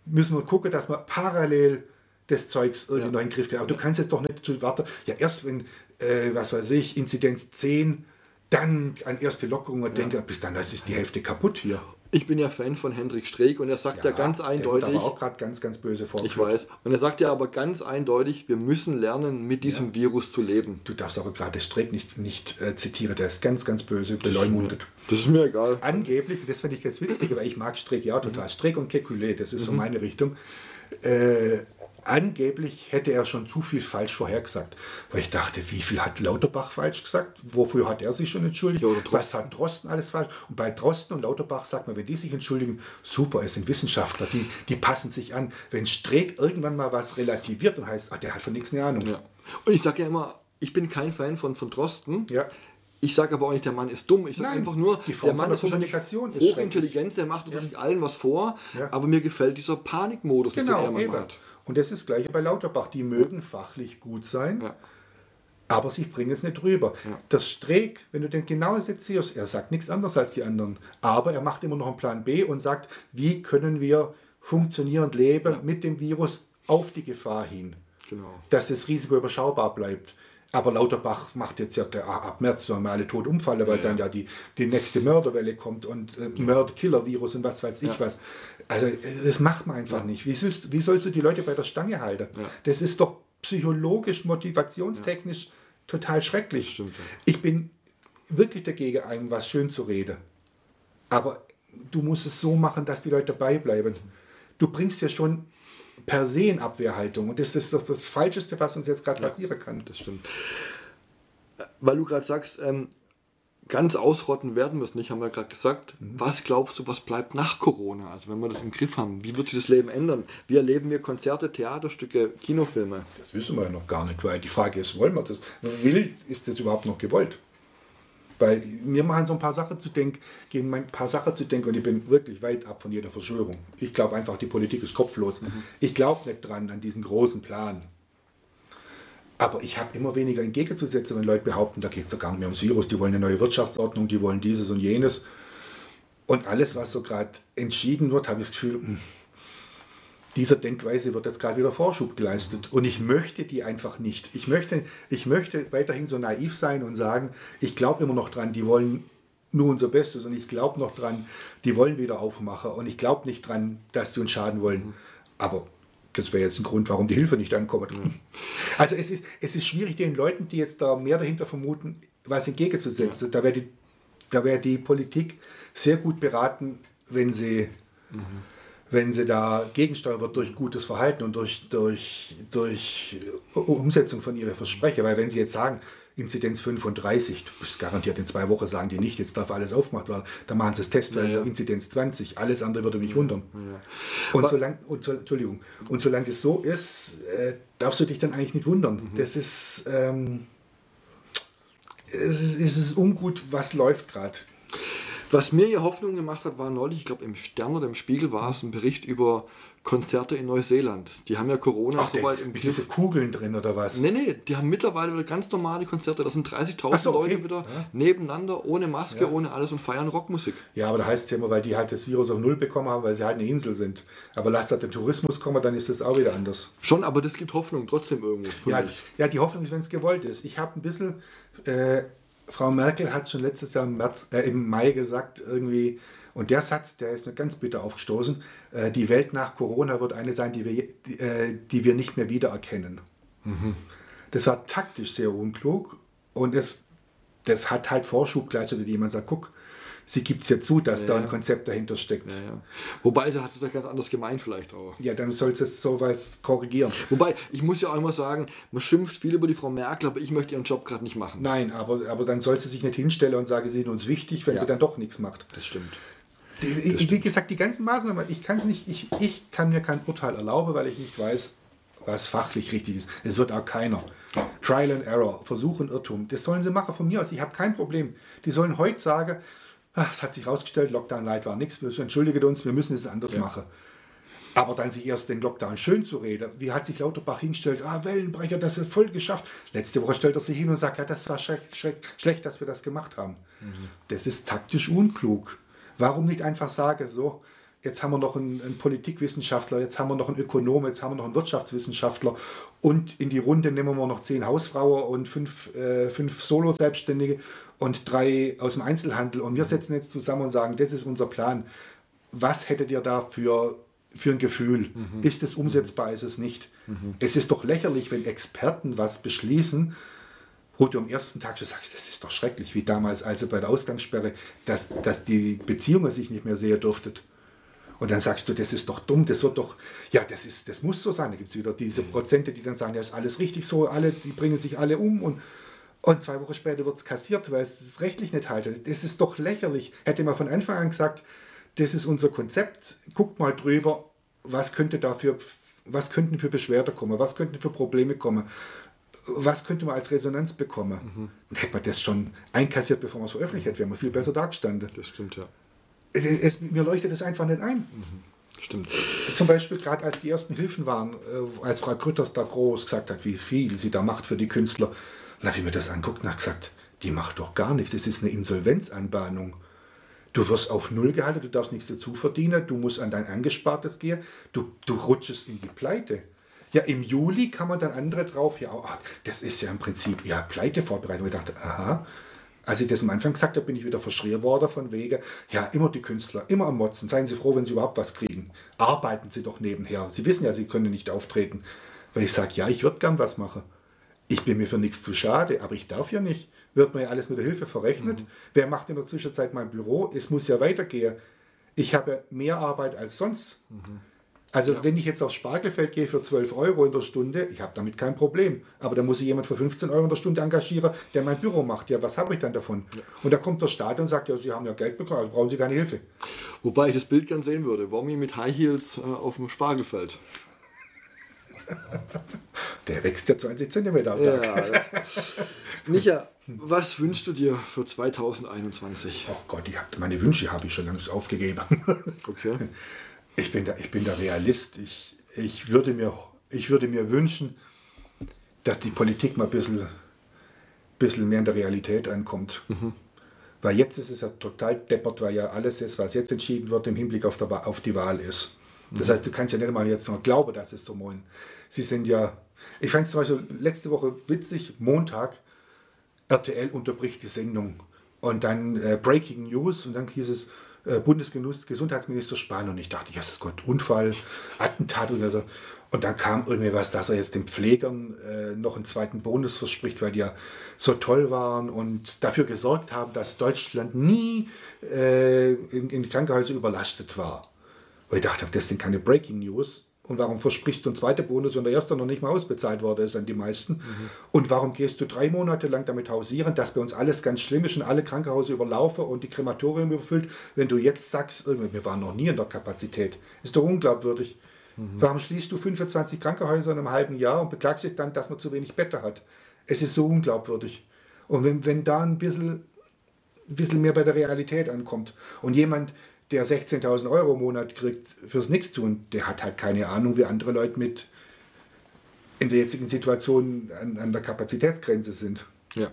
müssen wir gucken, dass wir parallel das Zeugs irgendwie ja. noch in den Griff kriegen. Aber du kannst jetzt doch nicht warten. Ja, erst wenn, äh, was weiß ich, Inzidenz 10 dann an erste Lockerungen ja. denke, bis dann das ist die Hälfte kaputt hier. Ich bin ja Fan von Hendrik Streeck und er sagt ja, ja ganz eindeutig. Der auch gerade ganz, ganz böse vor. Ich weiß. Und er sagt ja aber ganz eindeutig, wir müssen lernen, mit diesem ja. Virus zu leben. Du darfst aber gerade Streeck nicht, nicht äh, zitieren, der ist ganz, ganz böse beleumundet. Das ist mir egal. Angeblich, das finde ich jetzt witzig, weil ich mag Streeck ja total. Mhm. Streeck und Kekulé, das ist mhm. so meine Richtung. Äh, angeblich hätte er schon zu viel falsch vorhergesagt. Weil ich dachte, wie viel hat Lauterbach falsch gesagt? Wofür hat er sich schon entschuldigt? Was hat Drosten alles falsch? Und bei Drosten und Lauterbach sagt man, wenn die sich entschuldigen, super, es sind Wissenschaftler, die, die passen sich an. Wenn Streeck irgendwann mal was relativiert und heißt, ach, der hat von nichts eine Ahnung. Ja. Und ich sage ja immer, ich bin kein Fan von, von Drosten. Ja. Ich sage aber auch nicht, der Mann ist dumm. Ich sage einfach nur, der Mann ist Kommunikation ist hochintelligent, der macht natürlich ja. allen was vor, ja. aber mir gefällt dieser Panikmodus, genau, den er immer hat. Und das ist das gleiche bei Lauterbach. Die mögen fachlich gut sein, ja. aber sie bringen es nicht rüber. Ja. Der Streeck, wenn du den genau sezierst, er sagt nichts anderes als die anderen, aber er macht immer noch einen Plan B und sagt, wie können wir funktionierend leben ja. mit dem Virus auf die Gefahr hin. Genau. Dass das Risiko überschaubar bleibt. Aber Lauterbach macht jetzt ja ab März, wenn wir alle tot umfallen, weil ja, dann ja die, die nächste Mörderwelle kommt und äh, Mörder-Killer-Virus und was weiß ich ja. was. Also das macht man einfach ja. nicht. Wie sollst, wie sollst du die Leute bei der Stange halten? Das ist doch psychologisch, motivationstechnisch total schrecklich. Stimmt, ich bin wirklich dagegen, einem was schön zu reden. Aber du musst es so machen, dass die Leute dabei bleiben. Du bringst ja schon per se in Abwehrhaltung. Und das ist doch das Falscheste, was uns jetzt gerade ja, passieren kann. Das stimmt. Weil du gerade sagst, ähm, ganz ausrotten werden wir es nicht, haben wir gerade gesagt. Mhm. Was glaubst du, was bleibt nach Corona? Also wenn wir das im Griff haben, wie wird sich das Leben ändern? Wie erleben wir Konzerte, Theaterstücke, Kinofilme? Das wissen wir ja noch gar nicht, weil die Frage ist, wollen wir das? Will, ist das überhaupt noch gewollt? Weil mir machen so ein paar Sachen zu denken, gehen ein paar Sachen zu denken und ich bin wirklich weit ab von jeder Verschwörung. Ich glaube einfach, die Politik ist kopflos. Mhm. Ich glaube nicht dran, an diesen großen Plan. Aber ich habe immer weniger entgegenzusetzen, wenn Leute behaupten, da geht es doch gar nicht mehr ums Virus, die wollen eine neue Wirtschaftsordnung, die wollen dieses und jenes. Und alles, was so gerade entschieden wird, habe ich das Gefühl, hm, dieser Denkweise wird jetzt gerade wieder Vorschub geleistet. Und ich möchte die einfach nicht. Ich möchte, ich möchte weiterhin so naiv sein und sagen, ich glaube immer noch dran, die wollen nur unser Bestes. Und ich glaube noch dran, die wollen wieder aufmachen. Und ich glaube nicht dran, dass sie uns schaden wollen. Aber das wäre jetzt ein Grund, warum die Hilfe nicht ankommt. Also es ist, es ist schwierig, den Leuten, die jetzt da mehr dahinter vermuten, was entgegenzusetzen. Ja. Da wäre die, wär die Politik sehr gut beraten, wenn sie... Mhm wenn sie da gegensteuern wird durch gutes Verhalten und durch, durch, durch Umsetzung von ihren Versprechen. Weil wenn sie jetzt sagen, Inzidenz 35, du bist garantiert in zwei Wochen sagen die nicht, jetzt darf alles aufgemacht werden, dann machen sie das Test, ja, ja. Inzidenz 20, alles andere würde mich wundern. Ja. Und solange, und, Entschuldigung, und solange das so ist, äh, darfst du dich dann eigentlich nicht wundern. Mhm. Das ist, ähm, es ist, es ist ungut, was läuft gerade. Was mir hier Hoffnung gemacht hat, war neulich, ich glaube im Stern oder im Spiegel war es ein Bericht über Konzerte in Neuseeland. Die haben ja Corona Ach, soweit im Griff. Diese Kugeln drin oder was? Nee, nee, die haben mittlerweile wieder ganz normale Konzerte. Das sind 30.000 so, okay. Leute wieder ja. nebeneinander, ohne Maske, ja. ohne alles und feiern Rockmusik. Ja, aber da heißt es ja immer, weil die halt das Virus auf Null bekommen haben, weil sie halt eine Insel sind. Aber lasst halt der Tourismus kommen, dann ist das auch wieder anders. Schon, aber das gibt Hoffnung trotzdem irgendwo. Ja, ja, die Hoffnung ist, wenn es gewollt ist. Ich habe ein bisschen, äh, Frau Merkel hat schon letztes Jahr im, März, äh, im Mai gesagt, irgendwie, und der Satz, der ist mir ganz bitter aufgestoßen, äh, die Welt nach Corona wird eine sein, die wir, die, äh, die wir nicht mehr wiedererkennen. Mhm. Das war taktisch sehr unklug und es, das hat halt Vorschub gleich, oder jemand sagt, guck, sie gibt es ja zu, dass ja, da ein Konzept dahinter steckt. Ja, ja. Wobei, sie hat es vielleicht ganz anders gemeint vielleicht auch. Ja, dann soll es sowas korrigieren. Wobei, ich muss ja auch immer sagen, man schimpft viel über die Frau Merkel, aber ich möchte ihren Job gerade nicht machen. Nein, aber, aber dann soll sie sich nicht hinstellen und sagen, sie sind uns wichtig, wenn sie dann doch nichts macht. Das stimmt. Die, wie gesagt, die ganzen Maßnahmen, ich kann es nicht, ich, ich kann mir kein Urteil erlauben, weil ich nicht weiß, was fachlich richtig ist. Es wird auch keiner. Trial and Error, Versuch und Irrtum, das sollen sie machen von mir aus. Ich habe kein Problem. Die sollen heute sagen, es hat sich herausgestellt, Lockdown Light war nichts, entschuldigt uns, wir müssen es anders ja. machen. Aber dann sich erst den Lockdown schön zu reden, wie hat sich Lauterbach hingestellt, ah, Wellenbrecher, das ist voll geschafft. Letzte Woche stellt er sich hin und sagt, ja, das war schlecht, schlecht dass wir das gemacht haben. Mhm. Das ist taktisch unklug. Warum nicht einfach sagen, so, jetzt haben wir noch einen, einen, Politikwissenschaftler, jetzt haben wir noch einen Ökonom, jetzt haben wir noch einen Wirtschaftswissenschaftler und in die Runde nehmen wir noch zehn Hausfrauen und fünf, äh, fünf Solo-Selbstständige und drei aus dem Einzelhandel und wir setzen jetzt zusammen und sagen, das ist unser Plan. Was hättet ihr da für, für ein Gefühl? Mhm. Ist es umsetzbar, ist es nicht? Mhm. Es ist doch lächerlich, wenn Experten was beschließen, wo du am ersten Tag schon sagst, das ist doch schrecklich, wie damals, also bei der Ausgangssperre, dass, dass die Beziehungen sich nicht mehr sehen durften. Und dann sagst du, das ist doch dumm, das wird doch, ja, das ist, das muss so sein. Da gibt es wieder diese Prozente, die dann sagen, ja, ist alles richtig so, alle, die bringen sich alle um und, und zwei Wochen später wird es kassiert, weil es es rechtlich nicht haltet. Das ist doch lächerlich. Hätte man von Anfang an gesagt, das ist unser Konzept, guckt mal drüber, was könnte dafür, was könnten für Beschwerden kommen, was könnten für Probleme kommen was könnte man als Resonanz bekommen? Mhm. Dann hätte man das schon einkassiert, bevor man es veröffentlicht hätte, wäre man viel besser dargestanden. Das stimmt, ja. Es, es, mir leuchtet das einfach nicht ein. Mhm. Stimmt. Zum Beispiel gerade als die ersten Hilfen waren, äh, als Frau Grütters da groß gesagt hat, wie viel sie da macht für die Künstler. Dann habe ich mir das anguckt und habe gesagt, die macht doch gar nichts. Das ist eine Insolvenzanbahnung. Du wirst auf Null gehalten, du darfst nichts dazu verdienen, du musst an dein Angespartes gehen, du, du rutschest in die Pleite. Ja, im Juli kann man dann andere drauf, ja, oh, das ist ja im Prinzip ja Pleitevorbereitung. Ich dachte, aha, als ich das am Anfang gesagt habe, bin ich wieder verschrien worden von wegen, ja, immer die Künstler, immer am Motzen. Seien Sie froh, wenn Sie überhaupt was kriegen. Arbeiten Sie doch nebenher. Sie wissen ja, Sie können nicht auftreten. Weil ich sage, ja, ich würde gern was machen. Ich bin mir für nichts zu schade, aber ich darf ja nicht. Wird mir ja alles mit der Hilfe verrechnet. Mhm. Wer macht in der Zwischenzeit mein Büro? Es muss ja weitergehen. Ich habe mehr Arbeit als sonst. Mhm. Also ja. wenn ich jetzt aufs Spargelfeld gehe für 12 Euro in der Stunde, ich habe damit kein Problem. Aber da muss ich jemand für 15 Euro in der Stunde engagieren, der mein Büro macht. Ja, was habe ich dann davon? Ja. Und da kommt der Staat und sagt, ja, Sie haben ja Geld bekommen, also brauchen Sie keine Hilfe. Wobei ich das Bild gern sehen würde. Womi mit High Heels äh, auf dem Spargelfeld. der wächst ja 20 Zentimeter am Tag. Ja, ja. Micha, was wünschst du dir für 2021? Oh Gott, hab, meine Wünsche habe ich schon lange aufgegeben. okay. [laughs] Ich bin der, ich bin der Realist. Ich, ich, würde mir, ich würde mir wünschen, dass die Politik mal ein bisschen, bisschen mehr in der Realität ankommt. Mhm. Weil jetzt ist es ja total deppert, weil ja alles ist, was jetzt entschieden wird, im Hinblick auf, der, auf die Wahl ist. Das mhm. heißt, du kannst ja nicht mal jetzt noch glauben, dass es so meinen. Sie sind ja, ich fand es zum Beispiel letzte Woche witzig, Montag, RTL unterbricht die Sendung und dann äh, Breaking News und dann hieß es, Bundesgesundheitsminister Spahn und ich dachte, Jesus Gott, Unfall, Attentat oder so. Und dann kam irgendwie was, dass er jetzt den Pflegern äh, noch einen zweiten Bonus verspricht, weil die ja so toll waren und dafür gesorgt haben, dass Deutschland nie äh, in, in Krankenhäusern überlastet war. Weil ich dachte, das sind keine Breaking News. Und warum versprichst du einen zweiten Bonus, wenn der erste noch nicht mal ausbezahlt worden ist an die meisten? Mhm. Und warum gehst du drei Monate lang damit hausieren, dass bei uns alles ganz schlimm ist und alle Krankenhäuser überlaufen und die Krematorium überfüllt, wenn du jetzt sagst, wir waren noch nie in der Kapazität? Ist doch unglaubwürdig. Mhm. Warum schließt du 25 Krankenhäuser in einem halben Jahr und beklagst dich dann, dass man zu wenig Bette hat? Es ist so unglaubwürdig. Und wenn, wenn da ein bisschen, ein bisschen mehr bei der Realität ankommt und jemand, der 16.000 Euro im Monat kriegt fürs Nichtstun, der hat halt keine Ahnung, wie andere Leute mit in der jetzigen Situation an, an der Kapazitätsgrenze sind. Ja.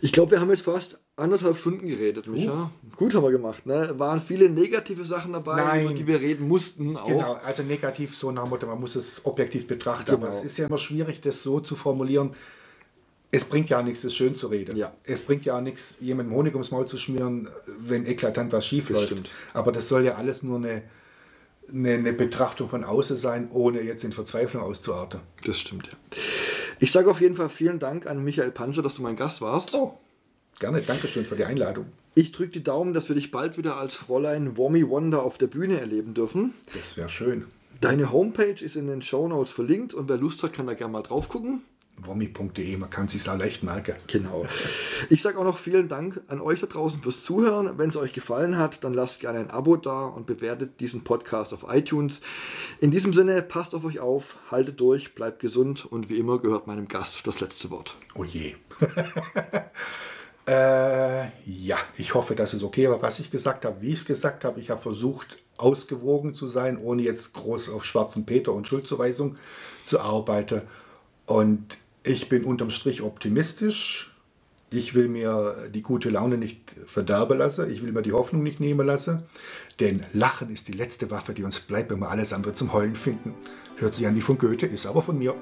Ich glaube, wir haben jetzt fast anderthalb Stunden geredet, Micha. Uh. Gut haben wir gemacht. Ne? Waren viele negative Sachen dabei, Nein. über die wir reden mussten. Auch. Genau, also negativ so nach Motto, man muss es objektiv betrachten. Genau. Aber es ist ja immer schwierig, das so zu formulieren, es bringt ja nichts, das schön zu reden. Ja. Es bringt ja nichts, jemandem Honig ums Maul zu schmieren, wenn eklatant was schief läuft. Aber das soll ja alles nur eine, eine, eine, Betrachtung von außen sein, ohne jetzt in Verzweiflung auszuarten. Das stimmt, ja. Ich sage auf jeden Fall vielen Dank an Michael Panzer, dass du mein Gast warst. Oh, gerne. Dankeschön für die Einladung. Ich drücke die Daumen, dass wir dich bald wieder als Fräulein Wommy Wonder auf der Bühne erleben dürfen. Das wäre schön. Deine Homepage ist in den Show Notes verlinkt und wer Lust hat, kann da gerne mal drauf gucken wommi.de, man kann es sich auch leicht merken. Genau. Ich sage auch noch vielen Dank an euch da draußen fürs Zuhören. Wenn es euch gefallen hat, dann lasst gerne ein Abo da und bewertet diesen Podcast auf iTunes. In diesem Sinne, passt auf euch auf, haltet durch, bleibt gesund und wie immer gehört meinem Gast das letzte Wort. Oh je. [laughs] äh, ja, ich hoffe, dass es okay war, was ich gesagt habe, wie ich es gesagt habe. Ich habe versucht, ausgewogen zu sein, ohne jetzt groß auf schwarzen Peter und Schuldzuweisung zu arbeiten. Und ich bin unterm Strich optimistisch. Ich will mir die gute Laune nicht verderben lassen. Ich will mir die Hoffnung nicht nehmen lassen. Denn Lachen ist die letzte Waffe, die uns bleibt, wenn wir alles andere zum Heulen finden. Hört sich an wie von Goethe, ist aber von mir.